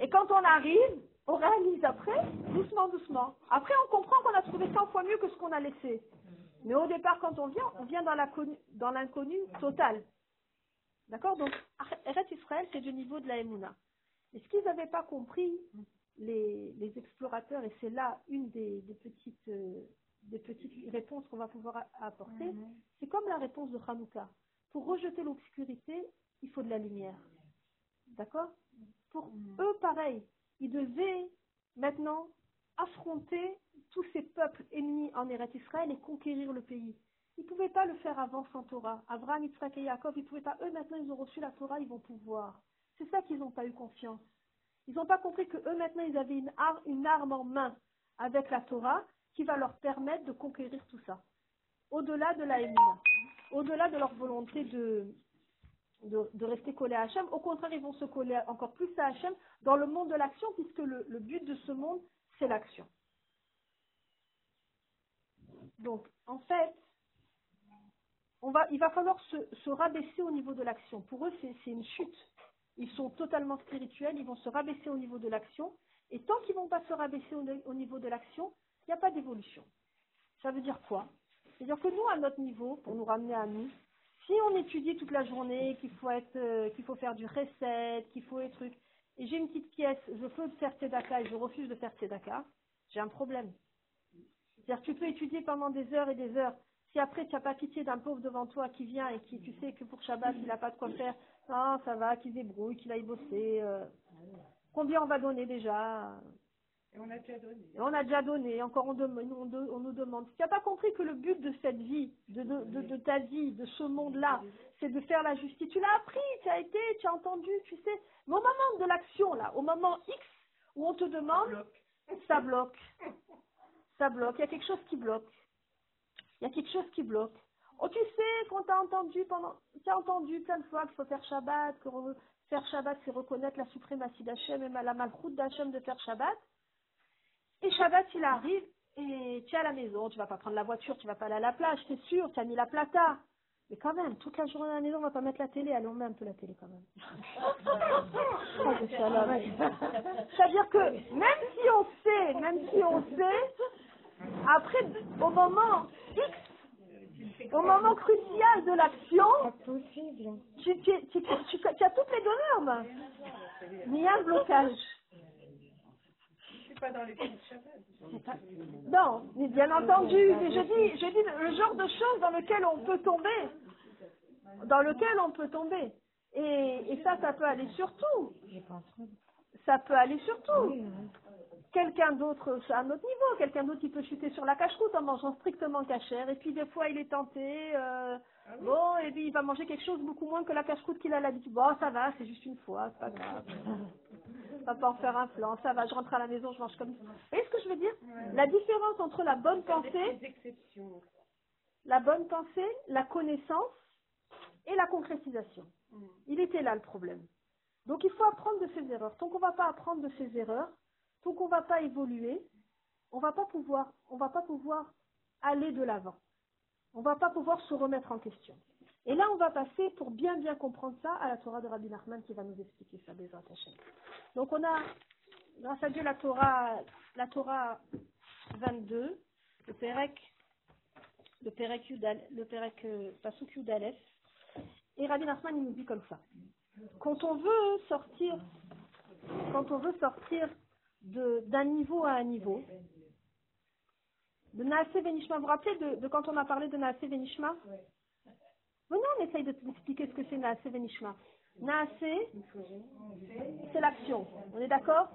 Et quand on arrive, on réalise après, doucement, doucement. Après, on comprend qu'on a trouvé 100 fois mieux que ce qu'on a laissé. Mais au départ, quand on vient, on vient dans l'inconnu total. D'accord? Donc, Eret Israël, c'est du niveau de la Emouna. Et ce qu'ils n'avaient pas compris, les, les explorateurs, et c'est là une des, des petites, euh, des petites réponses qu'on va pouvoir apporter, c'est comme la réponse de Hanouka. Pour rejeter l'obscurité, il faut de la lumière. D'accord? Pour eux, pareil, ils devaient maintenant affronter tous ces peuples ennemis en Eretz Israël et conquérir le pays. Ils ne pouvaient pas le faire avant sans Torah. Abraham, Yitzhak et Jacob, ils pouvaient pas. Eux, maintenant, ils ont reçu la Torah, ils vont pouvoir. C'est ça qu'ils n'ont pas eu confiance. Ils n'ont pas compris que eux, maintenant, ils avaient une, ar- une arme en main avec la Torah qui va leur permettre de conquérir tout ça. Au-delà de la Emouna, au-delà de leur volonté de, de, rester collés à Hachem, au contraire, ils vont se coller encore plus à Hachem dans le monde de l'action, puisque le, but de ce monde, c'est l'action. Donc, en fait, il va falloir se, se rabaisser au niveau de l'action. Pour eux, c'est une chute. Ils sont totalement spirituels, ils vont se rabaisser au niveau de l'action. Et tant qu'ils ne vont pas se rabaisser au niveau de l'action, il n'y a pas d'évolution. Ça veut dire quoi? C'est-à-dire que nous, à notre niveau, pour nous ramener à nous, si on étudie toute la journée qu'il faut être, euh, qu'il faut faire du recette, qu'il faut être truc, et j'ai une petite pièce, je peux faire tzedaka et je refuse de faire tzedaka, j'ai un problème. C'est-à-dire tu peux étudier pendant des heures et des heures. Si après tu n'as pas pitié d'un pauvre devant toi qui vient et qui tu sais que pour Shabbat il n'a pas de quoi faire, non ça va, qu'il débrouille, qu'il aille bosser. euh, combien on va donner déjà? Et on a déjà donné. et on a déjà donné, encore on, on de- on nous demande. Si tu n'as pas compris que le but de cette vie, de, de, de- de ta vie, de ce monde-là, c'est de faire la justice, tu l'as appris, tu as été, tu as entendu, tu sais. Mais au moment de l'action, là, au moment X, où on te demande, ça bloque. Ça bloque. Il y a quelque chose qui bloque. Il y a quelque chose qui bloque. Oh, tu sais qu'on t'a entendu pendant, tu as entendu plein de fois qu'il faut faire Shabbat, que re- faire Shabbat, c'est reconnaître la suprématie d'Hachem et la malchoute d'Hachem de faire Shabbat. Et Shabbat, il arrive et tu es à la maison, tu vas pas prendre la voiture, tu vas pas aller à la plage, c'est sûr, tu as mis la plata. Mais quand même, toute la journée à la maison, on va pas mettre la télé. Allez, on met un peu la télé quand même. *laughs* C'est-à-dire que même si on sait, même si on sait, après, au moment X, au moment crucial de l'action, tu, tu, tu, tu- tu as toutes les main. Mais il y a un blocage. Pas dans les. Non, mais bien entendu, mais je dis, je dis le genre de choses dans lequel on peut tomber, dans lequel on peut tomber. Et, et ça, ça peut aller sur tout. Ça peut aller sur tout. Quelqu'un d'autre, à un autre niveau, quelqu'un d'autre qui peut chuter sur la cache-route en mangeant strictement cachère. Et puis des fois, il est tenté, euh, bon, et puis il va manger quelque chose beaucoup moins que la cache-route qu'il a l'habitude. Bon, ça va, c'est juste une fois, c'est pas grave. On va pas en faire un flanc, ça va, je rentre à la maison, je mange comme ça. Vous voyez ce que je veux dire? La différence entre la bonne pensée la bonne pensée, la connaissance et la concrétisation. Il était là le problème. Donc il faut apprendre de ses erreurs. Tant qu'on ne va pas apprendre de ses erreurs, tant qu'on ne va pas évoluer, on va pas pouvoir, on va pas pouvoir aller de l'avant. On va pas pouvoir se remettre en question. Et là, on va passer, pour bien bien comprendre ça, à la Torah de Rabbi Nachman qui va nous expliquer ça, Bezrat Hashem. Donc on a, grâce à Dieu, la Torah, la Torah 22, le Perek, le Perek Yudal, euh, Pasuk Yudalef. Et Rabbi Nachman, il nous dit comme ça. Quand on veut sortir, quand on veut sortir d'un niveau à un niveau, de Naasé Venishma, vous vous rappelez de, quand on a parlé de Naasé Venishma? Venez, on essaye de t'expliquer ce que c'est Naasé Venishma. Naasé, c'est l'action. On est d'accord?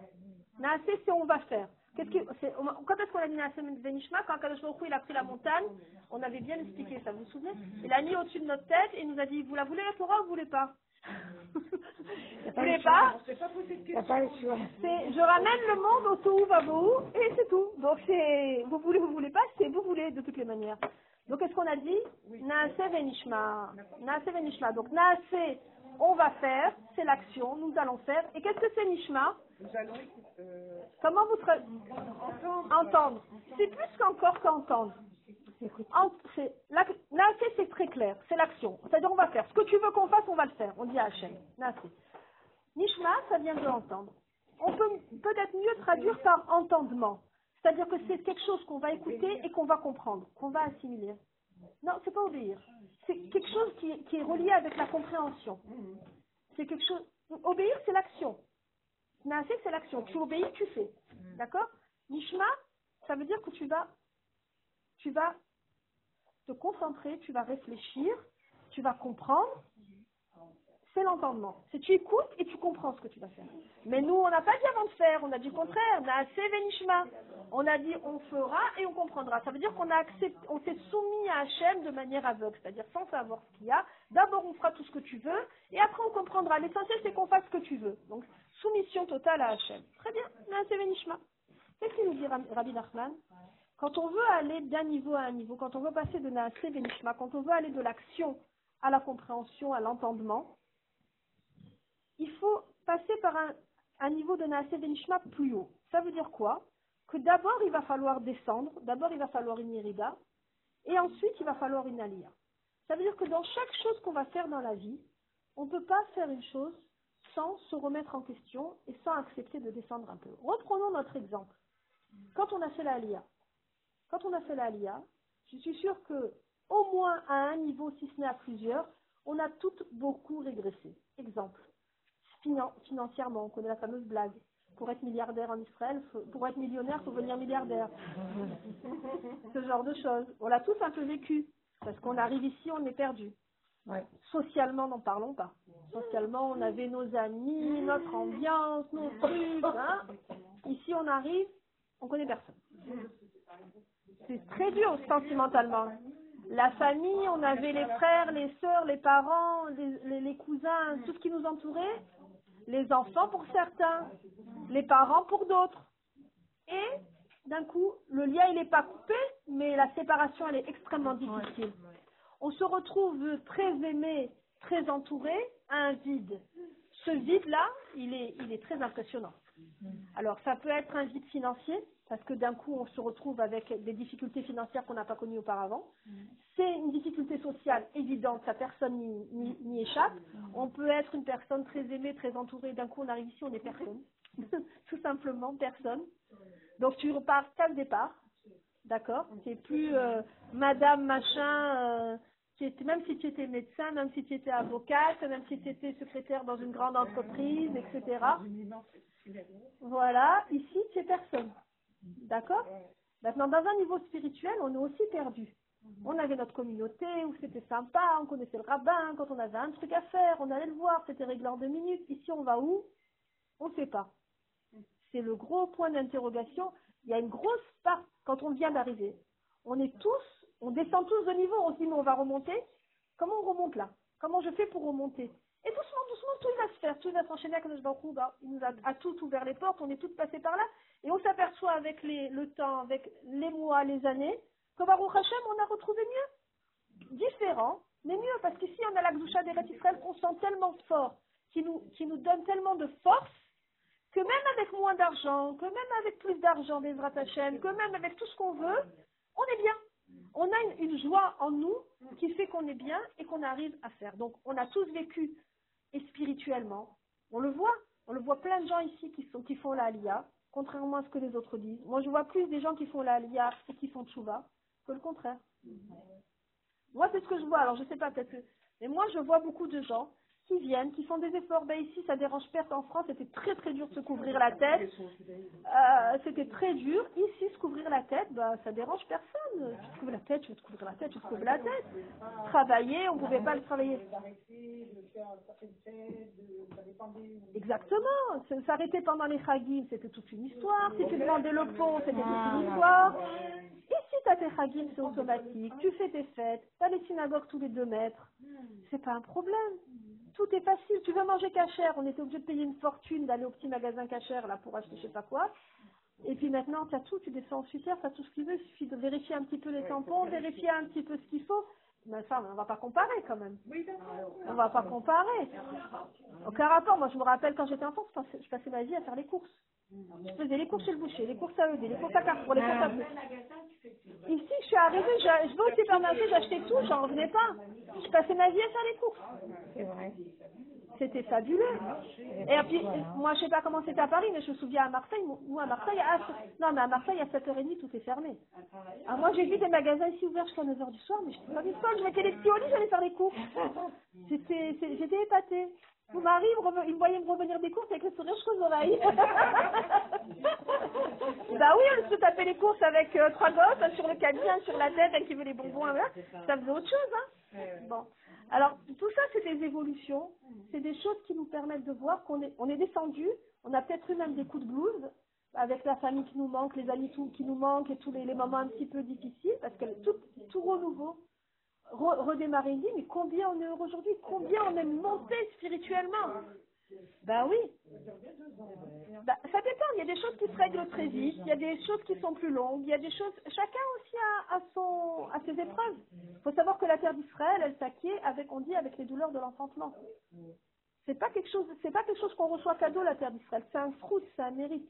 Naasé, c'est on va faire. Que, quand est-ce qu'on a dit Naasé Venishma Quand Kadosh il a pris la montagne, on avait bien expliqué ça, vous vous souvenez? Il a mis au-dessus de notre tête et il nous a dit, vous la voulez la Torah ou vous voulez pas? *laughs* Vous voulez pas? Pas je ramène le monde au Tohu Vavohu et c'est tout. Donc c'est vous voulez, vous voulez pas, c'est vous voulez de toutes les manières. Donc qu'est-ce qu'on a dit Naase Venishma. Naase Venishma. Donc Naase, on va faire, c'est l'action, nous allons faire. Et qu'est-ce que c'est Nishma Nous allons euh, Comment vous entendre. entendre C'est plus qu'encore qu'entendre. La- Naase, c'est très clair, c'est l'action. C'est-à-dire on va faire. Ce que tu veux qu'on fasse, on va le faire. On dit à Hachem. Naase. Nishma, ça vient de entendre. On peut peut-être mieux traduire par entendement. C'est-à-dire que c'est quelque chose qu'on va écouter et qu'on va comprendre, qu'on va assimiler. Non, c'est pas obéir. C'est quelque chose qui, est- qui est relié avec la compréhension. C'est quelque chose. Obéir, c'est l'action. Naasé, c'est l'action. Tu obéis, tu fais. D'accord? Nishma, ça veut dire que tu vas, tu vas te concentrer, tu vas réfléchir, tu vas comprendre. L'entendement. C'est tu écoutes et tu comprends ce que tu vas faire. Mais nous, on n'a pas dit avant de faire, on a dit le contraire. Naasé venishma. On a dit on fera et on comprendra. Ça veut dire qu'on a accepté, on s'est soumis à Hachem de manière aveugle, c'est-à-dire sans savoir ce qu'il y a. D'abord, on fera tout ce que tu veux et après, on comprendra. L'essentiel, c'est qu'on fasse ce que tu veux. Donc, soumission totale à Hachem. Très bien. Naasé venishma. Qu'est-ce qu'il nous dit Rab- Rabbi Nachman? Quand on veut aller d'un niveau à un niveau, quand on veut passer de Naasé venishma, quand on veut aller de l'action à la compréhension, à l'entendement, il faut passer par un, niveau de Naasé Venishma plus haut. Ça veut dire quoi? Que d'abord, il va falloir descendre, d'abord, il va falloir une irida, et ensuite, il va falloir une aliyah. Ça veut dire que dans chaque chose qu'on va faire dans la vie, on ne peut pas faire une chose sans se remettre en question et sans accepter de descendre un peu. Reprenons notre exemple. Quand on a fait la aliyah, quand on a fait la je suis sûre que au moins à un niveau, si ce n'est à plusieurs, on a toutes beaucoup régressé. Exemple, finan- financièrement, on connaît la fameuse blague. Pour être milliardaire en Israël, faut- pour être millionnaire, il faut devenir milliardaire. *laughs* Ce genre de choses. On l'a tous un peu vécu. Parce qu'on arrive ici, on est perdu. Ouais. Socialement, n'en parlons pas. Socialement, on avait nos amis, notre ambiance, nos trucs. hein. Ici, on arrive, on connaît personne. C'est très dur sentimentalement. La famille, on avait les frères, les sœurs, les parents, les, les- les cousins, tout ce qui nous entourait. Les enfants pour certains, les parents pour d'autres. Et d'un coup, le lien, il n'est pas coupé, mais la séparation, elle est extrêmement difficile. On se retrouve très aimé, très entouré, à un vide. Ce vide-là, il est, il est très impressionnant. Alors, ça peut être un vide financier, parce que d'un coup, on se retrouve avec des difficultés financières qu'on n'a pas connues auparavant. C'est une difficulté sociale évidente, ça personne n'y- échappe. On peut être une personne très aimée, très entourée, d'un coup, on arrive ici, on est personne. *laughs* Tout simplement, personne. Donc, tu repars qu'à le départ, d'accord? C'est plus euh, madame, machin, euh, même si tu étais médecin, même si tu étais avocate, même si tu étais secrétaire dans une grande entreprise, etc. Voilà, ici, tu es personne. D'accord? Maintenant, dans un niveau spirituel, on est aussi perdu. On avait notre communauté où c'était sympa, on connaissait le rabbin, quand on avait un truc à faire, on allait le voir, c'était réglé en deux minutes. Ici, on va où? On ne sait pas. C'est le gros point d'interrogation. Il y a une grosse part quand on vient d'arriver. On est tous, on descend tous de niveau, on se dit mais on va remonter. Comment on remonte là? Comment je fais pour remonter? Et doucement, doucement, tout va se faire, tout va s'enchaîner avec Kadosh Baruch Il nous a, tout ouvert les portes, on est tous passés par là. Et on s'aperçoit avec le temps, avec les mois, les années, que Baruch Hashem, on a retrouvé mieux. Différent, mais mieux, parce qu'ici, on a la Gdusha des Israël qu'on sent tellement fort, qui nous, qui nous donne tellement de force, que même avec moins d'argent, que même avec plus d'argent, des Hashem, que même avec tout ce qu'on veut, on est bien. On a une, une joie en nous qui fait qu'on est bien et qu'on arrive à faire. Donc, on a tous vécu et spirituellement. On le voit. On le voit plein de gens ici qui, sont, qui font la Aliyah, contrairement à ce que les autres disent. Moi, je vois plus des gens qui font la Aliyah et qui font Tchouva que le contraire. Moi, c'est ce que je vois. Alors, je sais pas, peut-être que... Mais moi, je vois beaucoup de gens qui viennent, qui font des efforts. Ben ici, ça dérange personne. En France, c'était très très dur de se couvrir la tête. Euh, c'était très dur. Ici, se couvrir la tête, ben, ça dérange personne. Tu te couvres la tête, tu veux te couvrir la tête, tu te couvres la tête. Travailler, on pouvait pas le travailler. Exactement. S'arrêter pendant les chagim, c'était toute une histoire. Si tu demandais le pont, c'était toute une histoire. Ici, tu as tes chagim, c'est automatique. Tu fais tes fêtes. Tu as les synagogues tous les deux mètres. C'est pas un problème. Tout est facile. Tu veux manger cachère. On était obligé de payer une fortune d'aller au petit magasin cachère là pour acheter je sais pas quoi. Et puis maintenant, tu as tout. Tu descends au super, tu as tout ce qu'il veut. Il suffit de vérifier un petit peu les tampons, vérifier un petit peu ce qu'il faut. Mais ça, on va pas comparer quand même. On va pas comparer. Aucun rapport. Moi, je me rappelle quand j'étais enfant, je passais, je passais ma vie à faire les courses. Je faisais les courses chez le boucher, les courses à ED, les courses à Carrefour, les courses à Ici, je suis arrivée, je, je vais au supermarché, j'achetais tout, j'en revenais pas. Je passais ma vie à faire les courses. C'est vrai. C'était fabuleux. Et puis, moi, je sais pas comment c'était à Paris, mais je me souviens à Marseille, nous à Marseille, à, non, mais à Marseille, à 7h30, tout est fermé. Alors moi, j'ai vu des magasins ici ouverts jusqu'à 9h du soir, mais j'étais pas une folle, je mettais les petits au lit, j'allais faire les courses. J'étais épatée. Mon mari, il me, voyait me revenir des courses avec le sourire jusqu'aux oreilles. *laughs* bah oui, on se tapait les courses avec euh, trois gosses, un sur le caddie, un sur la tête, un qui veut les bonbons, un là. Ça faisait autre chose, hein. Bon. Alors, tout ça, c'est des évolutions. C'est des choses qui nous permettent de voir qu'on est, on est descendu. On a peut-être eu même des coups de blues avec la famille qui nous manque, les amis qui nous manquent et tous les, les moments un petit peu difficiles parce que tout, tout renouveau, re- redémarrer mais combien on est heureux aujourd'hui, combien on est monté spirituellement? Ben oui. Ben, ça dépend, il y a des choses qui se règlent très vite, il y a des choses qui sont plus longues, il y a des choses, chacun aussi a, son, ses épreuves. Il faut savoir que la terre d'Israël, elle s'acquiert avec, on dit, avec les douleurs de l'enfantement. C'est pas quelque chose, c'est pas quelque chose qu'on reçoit cadeau, la terre d'Israël. C'est un fruit, c'est un mérite.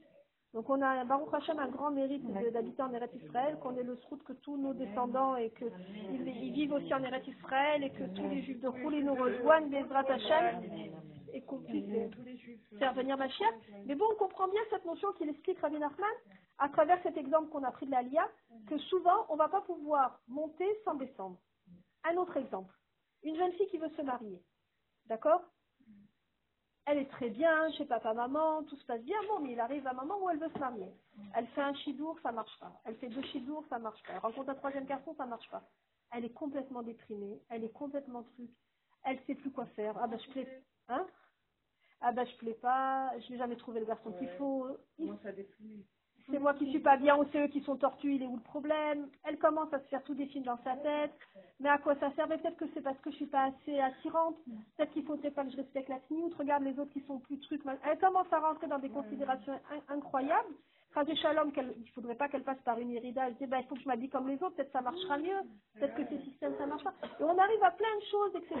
Donc on a, Baruch Hashem, un grand mérite d'habiter en Eretz Israël, qu'on est le srout que tous nos descendants et que ils, vivent aussi en Eretz Israël et que tous les juifs de Rouli nous rejoignent, Bezrat Hashem, et qu'on puisse faire venir Mashiach. Mais bon, on comprend bien cette notion qu'il explique Rabbi Nachman à travers cet exemple qu'on a pris de l'Alia, que souvent on va pas pouvoir monter sans descendre. Un autre exemple. Une jeune fille qui veut se marier. D'accord? Elle est très bien chez papa, maman, tout se passe bien. Bon, mais il arrive un moment où elle veut se marier. Elle fait un chidour, ça marche pas. Elle fait deux chidours, ça marche pas. Elle rencontre un troisième garçon, ça marche pas. Elle est complètement déprimée. Elle est complètement truc. Elle sait plus quoi faire. Ah ben je plais, hein? Ah ben je plais pas. Je n'ai jamais trouvé le garçon qu'il faut. Il- c'est moi qui suis pas bien ou c'est eux qui sont tortus, il est où le problème? Elle commence à se faire tout des films dans sa tête. Mais à quoi ça sert? Mais Peut-être que c'est parce que je suis pas assez attirante. Peut-être qu'il faudrait pas que je respecte la tenue. Regarde les autres qui sont plus trucs. Elle commence à rentrer dans des considérations in- incroyables. Phraser Shalom, il faudrait pas qu'elle passe par une irrida. Elle dit, bah, il faut que je m'habille comme les autres, peut-être ça marchera mieux. Peut-être que ces systèmes, ça marche pas. Et on arrive à plein de choses, etc.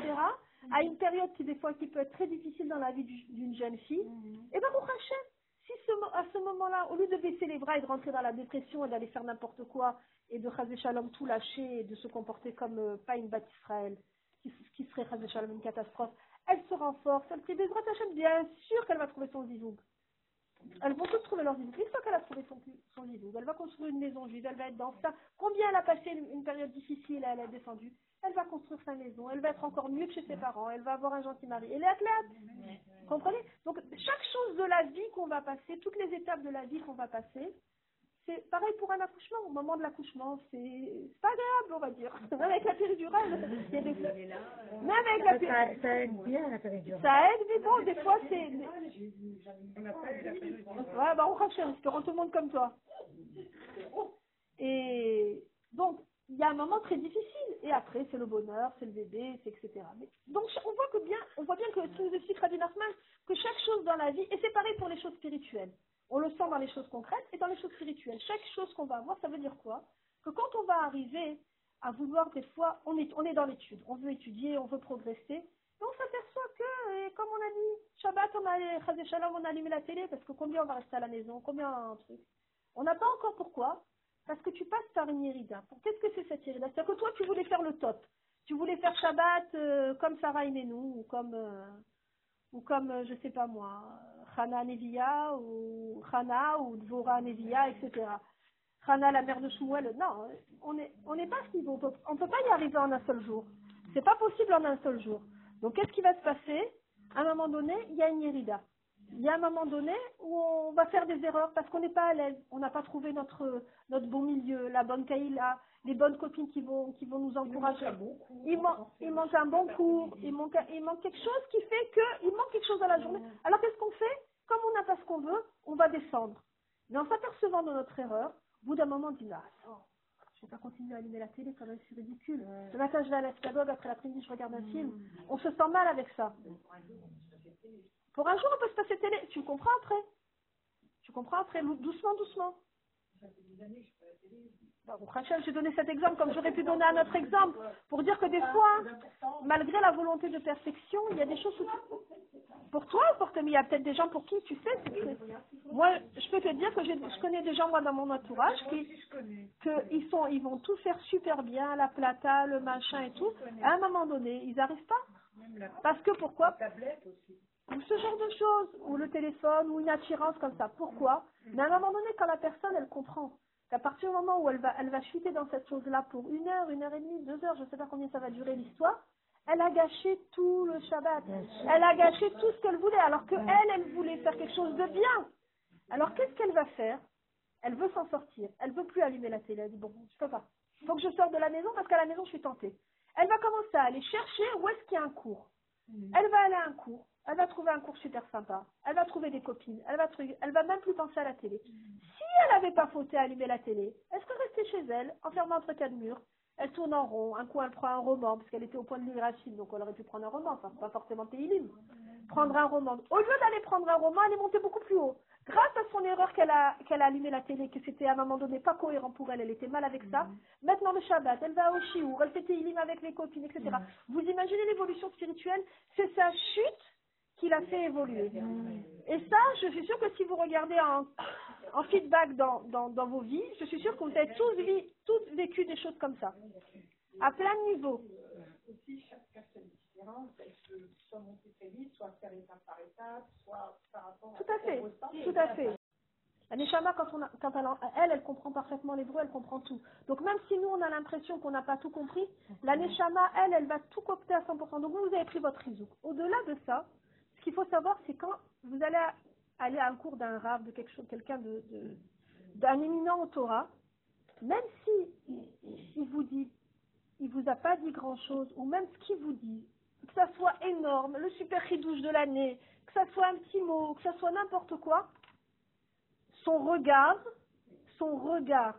À une période qui, des fois, qui peut être très difficile dans la vie du- d'une jeune fille. Et ben, mon Hachem, si ce à ce moment-là, au lieu de baisser les bras et de rentrer dans la dépression et d'aller faire n'importe quoi et de Chazé Shalom tout lâcher et de se comporter comme euh, pas une bâtisse Israël, qui, qui serait Chazé Shalom une catastrophe, elle se renforce, elle prie Bezrat Hashem, bien sûr qu'elle va trouver son zizoug. Elles vont toutes trouver leur zizoug. Une fois qu'elle a trouvé son, son zizoug, elle va construire une maison juive, elle va être dans ça. Combien elle a passé une, une période difficile, elle a descendu. Elle va construire sa maison, elle va être encore mieux que chez ses parents, elle va avoir un gentil mari. Elle est athlète. Comprenez? Donc, chaque chose de la vie qu'on va passer, toutes les étapes de la vie qu'on va passer, c'est pareil pour un accouchement. Au moment de l'accouchement, c'est pas agréable, on va dire. *laughs* Même avec la péridurale, il y a des... Même avec la Ça, péridurale, ça, ça aide bien la péridurale. ça aide, mais bon, des fois, c'est... Ouais, bah, on rachète, tout le monde comme toi. Et donc, il y a un moment très difficile. Et après, c'est le bonheur, c'est le bébé, c'est etc. Donc, on voit que bien, on voit bien que ce nous explique Rabbi Nachman, que chaque chose dans la vie, et c'est pareil pour les choses spirituelles. On le sent dans les choses concrètes et dans les choses spirituelles. Chaque chose qu'on va avoir, ça veut dire quoi? Que quand on va arriver à vouloir, des fois, on est, on est dans l'étude, on veut étudier, on veut progresser, mais on s'aperçoit que, et comme on a dit, Shabbat, on a, Shalom, on a allumé la télé parce que combien on va rester à la maison, combien un truc? On n'a pas encore pourquoi Parce que tu passes par une irida. Qu'est-ce que c'est cette irida C'est que toi, tu voulais faire le top. Tu voulais faire Shabbat euh, comme Sarah Imenou ou comme, euh, ou comme euh, je sais pas moi, Hana Nevia ou Hana ou Dvora Nevia, etc. Hana, la mère de Shmuel. Non, on n'est on n'est pas à ce niveau. On ne peut pas y arriver en un seul jour. C'est pas possible en un seul jour. Donc, qu'est-ce qui va se passer? À un moment donné, il y a une irida. Il y a un moment donné où on va faire des erreurs parce qu'on n'est pas à l'aise. On n'a pas trouvé notre, notre bon milieu, la bonne caïla, les bonnes copines qui vont, qui vont nous encourager. Il manque, il manque un bon cours, il manque, il manque quelque chose qui fait que, il manque quelque chose dans la journée. Alors qu'est-ce qu'on fait? Comme on n'a pas ce qu'on veut, on va descendre. Mais en s'apercevant de notre erreur, au bout d'un moment, on dit, ah, attends, je vais pas continuer à allumer la télé, quand même, c'est ridicule. Le matin, je vais à la synagogue, après l'après-midi, je regarde un film. On se sent mal avec ça. Pour un jour, on peut se passer télé. Tu comprends après Tu comprends après Doucement, doucement. J'ai donné cet exemple comme j'aurais pu donner un autre exemple pour dire que des fois, malgré la volonté de perfection, il y a des choses pour toi ou pour Tommy, il y a peut-être des gens pour qui tu sais. Moi, je peux te dire que je connais des gens moi dans mon entourage qui sont, ils vont tout faire super bien, la plata, le machin et tout. À un moment donné, ils n'arrivent pas. Parce que pourquoi? Ou ce genre de choses, ou le téléphone, ou une attirance comme ça. Pourquoi? Mais à un moment donné, quand la personne, elle comprend qu'à partir du moment où elle va, elle va chuter dans cette chose-là pour une heure, une heure et demie, deux heures, je ne sais pas combien ça va durer l'histoire, elle a gâché tout le Shabbat. Elle a gâché tout ce qu'elle voulait, alors que elle, elle voulait faire quelque chose de bien. Alors qu'est-ce qu'elle va faire? Elle veut s'en sortir. Elle veut plus allumer la télé. Elle dit bon, je peux pas. Il faut que je sorte de la maison parce qu'à la maison, je suis tentée. Elle va commencer à aller chercher où est-ce qu'il y a un cours. Elle va aller à un cours. Elle va trouver un cours super sympa. Elle va trouver des copines. Elle va, trouver, elle va même plus penser à la télé. Si elle n'avait pas fauté à allumer la télé, est-ce que rester chez elle, enfermée entre quatre murs, elle tourne en rond, un coup elle prend un roman, parce qu'elle était au point de lire Rachid, donc elle aurait pu prendre un roman, enfin pas forcément Télim. Prendre un roman. Au lieu d'aller prendre un roman, elle est montée beaucoup plus haut. Grâce à son erreur qu'elle a, qu'elle a allumé la télé, que c'était à un moment donné pas cohérent pour elle, elle était mal avec ça. Maintenant le Shabbat, elle va au Chiour, elle fait Télim avec les copines, etc. Vous imaginez l'évolution spirituelle? C'est sa chute qui l'a fait évoluer. Et ça, je suis sûre que si vous regardez en, en feedback dans, dans, dans, vos vies, je suis sûre que vous avez tous, vécu des choses comme ça, à plein de niveaux. Aussi, chaque personne est différente, elle peut soit monter très vite, soit faire étape par étape, soit par rapport tout à fait, tout à fait. La Neshama, quand, on a, quand elle, elle, elle comprend parfaitement l'hébreu, elle comprend tout. Donc même si nous, on a l'impression qu'on n'a pas tout compris, la Neshama, elle, elle va tout copter à 100%. Donc vous, vous avez pris votre rizouk. Au-delà de ça, ce qu'il faut savoir, c'est quand vous allez aller à un cours d'un rave, de quelque chose, quelqu'un d'un éminent au Torah, même si il, vous dit, il vous a pas dit grand chose, ou même ce qu'il vous dit, que ça soit énorme, le super ridouche de l'année, que ça soit un petit mot, que ça soit n'importe quoi, son regard, son regard,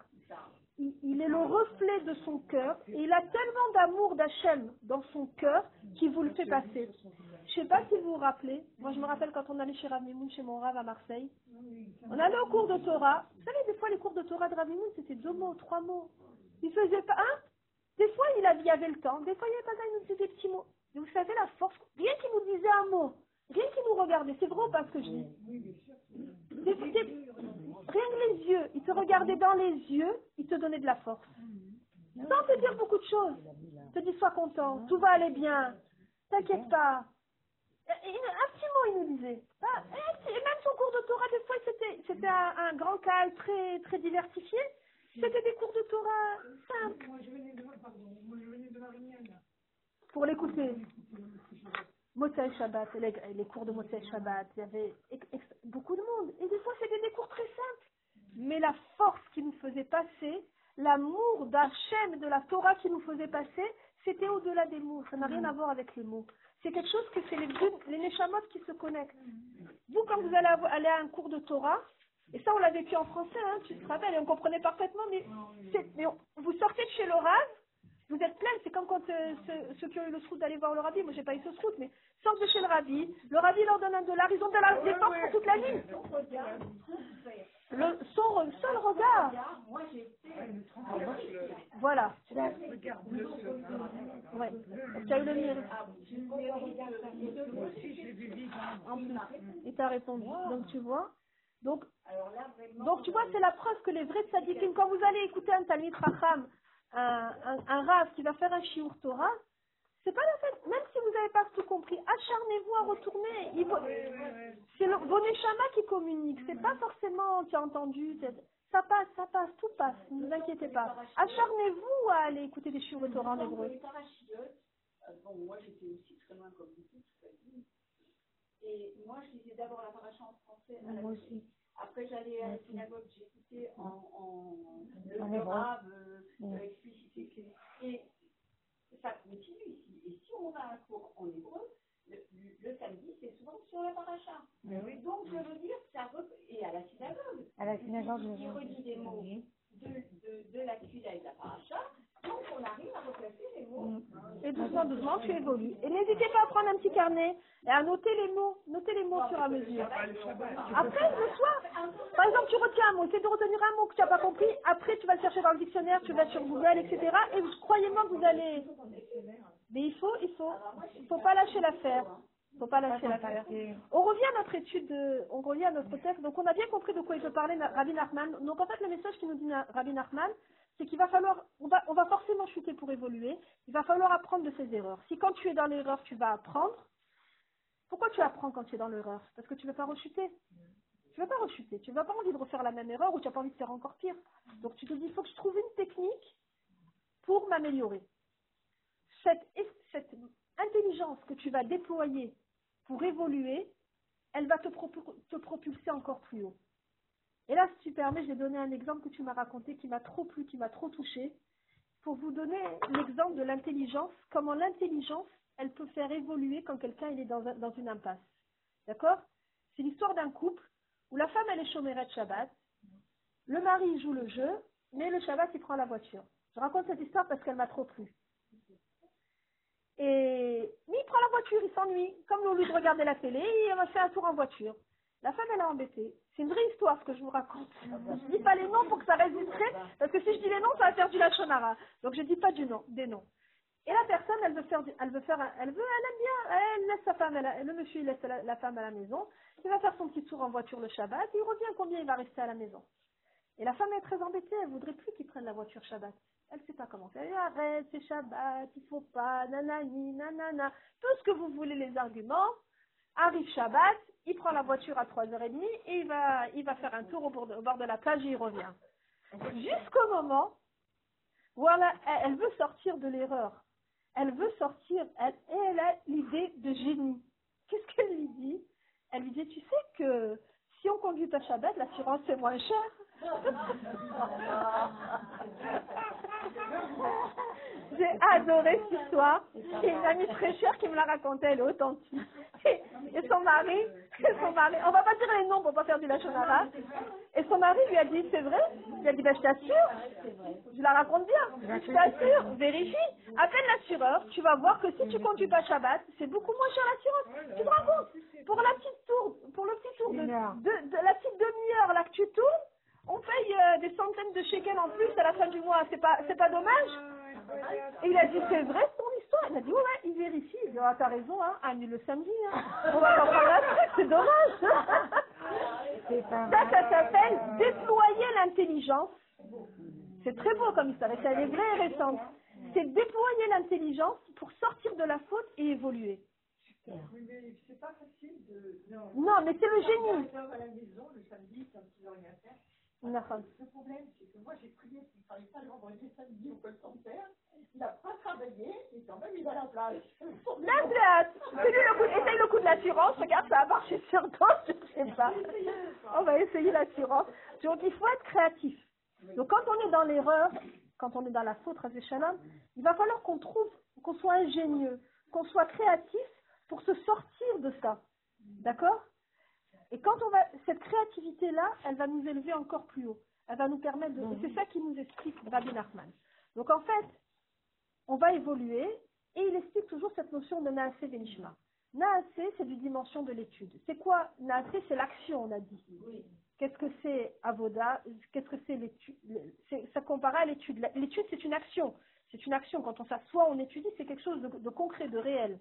il, il, est le reflet de son cœur, et il a tellement d'amour d'Hachem dans son cœur qu'il vous le fait passer. Je sais pas si vous vous rappelez, moi je me rappelle quand on allait chez Rav Mimoun, chez mon Rav à Marseille, on allait au cours de Torah. Vous savez, des fois les cours de Torah de Rav Mimoun, c'était deux mots, trois mots. Il faisait pas, hein? Des fois il avait, il avait le temps, des fois il n'y avait pas ça, il nous disait des petits mots. Et vous savez la force, rien qu'il nous disait un mot, rien qu'il nous regardait, c'est vrai parce que je dis? Des, des, rien que les yeux, il te regardait dans les yeux, il te donnait de la force. Sans te dire beaucoup de choses. Il te dit sois content, tout va aller bien, t'inquiète pas, un petit mot, il nous disait. Ah, et même son cours de Torah, des fois, c'était, un, un, grand calme très, très diversifié. C'était des cours de Torah simples. Moi, je venais de, pardon, moi, je venais de Marignane. Pour l'écouter. Motsai Shabbat, les, les, cours de Motsai Shabbat, il y avait beaucoup de monde. Et des fois, c'était des cours très simples. Mais la force qui nous faisait passer, l'amour d'Hachem, de la Torah qui nous faisait passer, c'était au-delà des mots. Ça n'a rien à voir avec les mots. C'est quelque chose que c'est les, les Neshamot qui se connectent. Vous, quand vous allez aller à un cours de Torah, et ça on l'a vécu en français, hein, tu te rappelles, et on comprenait parfaitement, mais, mais on, vous sortez de chez le Rav, vous êtes plein, c'est comme quand euh, ceux, ceux, qui ont eu le srout d'aller voir le Rabbi, moi j'ai pas eu ce srout, mais sortent de chez le Rabbi, le Rabbi leur donne un dollar, ils ont de la, des forces pour toute la nuit. Le, seul regard. Voilà. Ouais. Tu as eu le mire. Moi aussi, j'ai vu vivre En plus. Il t'a répondu. Donc tu vois. Donc, donc tu vois, c'est la preuve que les vrais tzadikim, quand vous allez écouter un Talmid Racham, un, un, un Rav qui va faire un Shiur Torah, c'est pas la peine, même si vous n'avez pas tout compris, acharnez-vous à retourner. Il faut- C'est le vos neshama qui communique, c'est pas forcément tu as entendu, ça passe, ça passe, tout passe, ne vous inquiétez pas. Acharnez-vous à aller écouter des Shiur Torah en hébreu. Bon, moi j'étais aussi très loin comme vous tous. Et moi je lisais d'abord la paracha en français à la Moi aussi. Après j'allais à la synagogue, j'écoutais en, en, le En hébreu. arabe euh, euh, explicité. Et ça continue ici. Et si on a un cours en hébreu, le, le- samedi c'est souvent sur la paracha. Donc je veux dire, ça re- et à la synagogue. À la synagogue, Il relie des mots de, de, de la et de la paracha, donc on arrive à replacer. Et doucement, doucement, tu évolues. Et n'hésitez pas à prendre un petit carnet et à noter les mots, noter les mots et à mesure. Après, le soir, par exemple, tu retiens un mot, essaie de retenir un mot que tu n'as pas compris, après tu vas le chercher dans le dictionnaire, tu vas sur Google, etc. Et croyez-moi que vous allez... Mais il faut, il faut, il faut pas lâcher l'affaire. Il faut pas lâcher l'affaire. On revient à notre étude, de, on revient à notre texte. Donc on a bien compris de quoi il veut parler Rabbi Nachman. Donc en fait, le message qui nous dit Rabbi Nachman, c'est qu'il va falloir, on va, forcément chuter pour évoluer. Il va falloir apprendre de ses erreurs. Si quand tu es dans l'erreur, tu vas apprendre, pourquoi tu apprends quand tu es dans l'erreur? Parce que tu ne veux pas rechuter. Tu ne veux pas rechuter. Tu n'as pas envie de refaire la même erreur ou tu n'as pas envie de faire encore pire. Donc tu te dis, il faut que je trouve une technique pour m'améliorer. Cette, intelligence que tu vas déployer pour évoluer, elle va te propulser encore plus haut. Et là, si tu permets, j'ai donné un exemple que tu m'as raconté qui m'a trop plu, qui m'a trop touché, pour vous donner l'exemple de l'intelligence, comment l'intelligence, elle peut faire évoluer quand quelqu'un est dans, un- dans une impasse. D'accord? C'est l'histoire d'un couple où la femme, elle est chômérette Shabbat, le mari joue le jeu, mais le Shabbat, il prend la voiture. Je raconte cette histoire parce qu'elle m'a trop plu. Et mais il prend la voiture, il s'ennuie. Comme au lieu de regarder la télé, il va faire un tour en voiture. La femme, elle est embêtée. C'est une vraie histoire ce que je vous raconte. Je dis pas les noms pour que ça reste parce que si je dis les noms, ça va faire du lachonara. Donc je dis pas du nom, des noms. Et la personne, elle veut faire, elle veut faire, elle veut, elle aime bien, elle laisse sa femme, la- le monsieur, il laisse la, femme à la maison. Il va faire son petit tour en voiture le Shabbat. Il revient combien il va rester à la maison. Et la femme est très embêtée. Elle voudrait plus qu'il prenne la voiture Shabbat. Elle sait pas comment faire. Elle arrête, c'est Shabbat, il faut pas, nanani, nanana. Tout ce que vous voulez, les arguments. Arrive Shabbat, il prend la voiture à 3h30 et il va, il va faire un tour au bord de, au bord de la plage et il revient. Jusqu'au moment où elle, veut sortir de l'erreur. Elle veut sortir, elle, et elle a l'idée de génie. Qu'est-ce qu'elle lui dit? Elle lui dit, tu sais que si on conduit pas Shabbat, l'assurance est moins chère. *laughs* *laughs* J'ai adoré cette histoire. C'est une amie très chère qui me l'a racontée, elle est authentique. Et, son mari, et *laughs* son mari, on va pas dire les noms pour pas faire du lachonara. Et son mari lui a dit, c'est vrai? Il a dit, ben, je t'assure. Je la raconte bien. Je t'assure, vérifie. Appelle l'assureur, tu vas voir que si tu conduis pas Shabbat, c'est beaucoup moins cher l'assurance. Tu te rends compte? Pour la petite tour, pour le petit tour de, de, de la petite demi-heure là que tu tournes, on paye euh, des centaines de shekels en plus à la fin du mois. C'est pas, c'est pas dommage Et il a dit, c'est vrai ton histoire Il a dit, ouais, ouais, il vérifie. Il dit, ah, t'as raison, hein, annule le samedi. Hein. On va pas prendre tête, c'est dommage. Ça, ça s'appelle déployer l'intelligence. C'est très beau comme histoire, et ça, elle est vraie et récente. C'est déployer l'intelligence pour sortir de la faute et évoluer. Oui, mais c'est pas facile de. Non. Non, mais c'est le génie. À la maison le samedi quand il n'a rien faire. Le problème, c'est que moi j'ai prié qu'il ne fallait pas le vendredi samedi au col père. Il n'a pas travaillé et quand même il va à la fais-lui *laughs* le coup, essaye le coup de l'assurance, regarde, ça a marché sur toi, je sais pas. On va essayer l'assurance. Donc, il faut être créatif. Donc, quand on est dans l'erreur, quand on est dans la faute, il va falloir qu'on trouve, qu'on soit ingénieux, qu'on soit créatif pour se sortir de ça. D'accord? Et quand on va, cette créativité-là, elle va nous élever encore plus haut. Elle va nous permettre de, et c'est ça qui nous explique Rabbi Nachman. Donc, en fait, on va évoluer et il explique toujours cette notion de Naasé Benishma. Naasé, c'est du dimension de l'étude. C'est quoi Naasé? C'est l'action, on a dit. Qu'est-ce que c'est avoda? Qu'est-ce que c'est l'étude Ça compare à l'étude. L'étude, c'est une action. C'est une action. Quand on s'assoit, on étudie, c'est quelque chose de, de concret, de réel.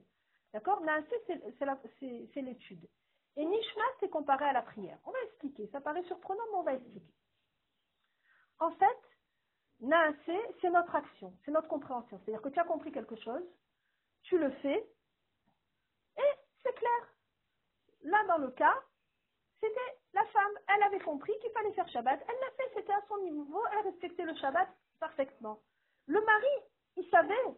D'accord? Naasé, c'est l'étude. Et Nishma, c'est comparé à la prière. On va expliquer. Ça paraît surprenant, mais on va expliquer. En fait, Naasé, c'est notre action, c'est notre compréhension. C'est-à-dire que tu as compris quelque chose, tu le fais, et c'est clair. Là, dans le cas, c'était la femme, elle avait compris qu'il fallait faire Shabbat, elle l'a fait, c'était à son niveau, elle respectait le Shabbat parfaitement. Le mari, il savait,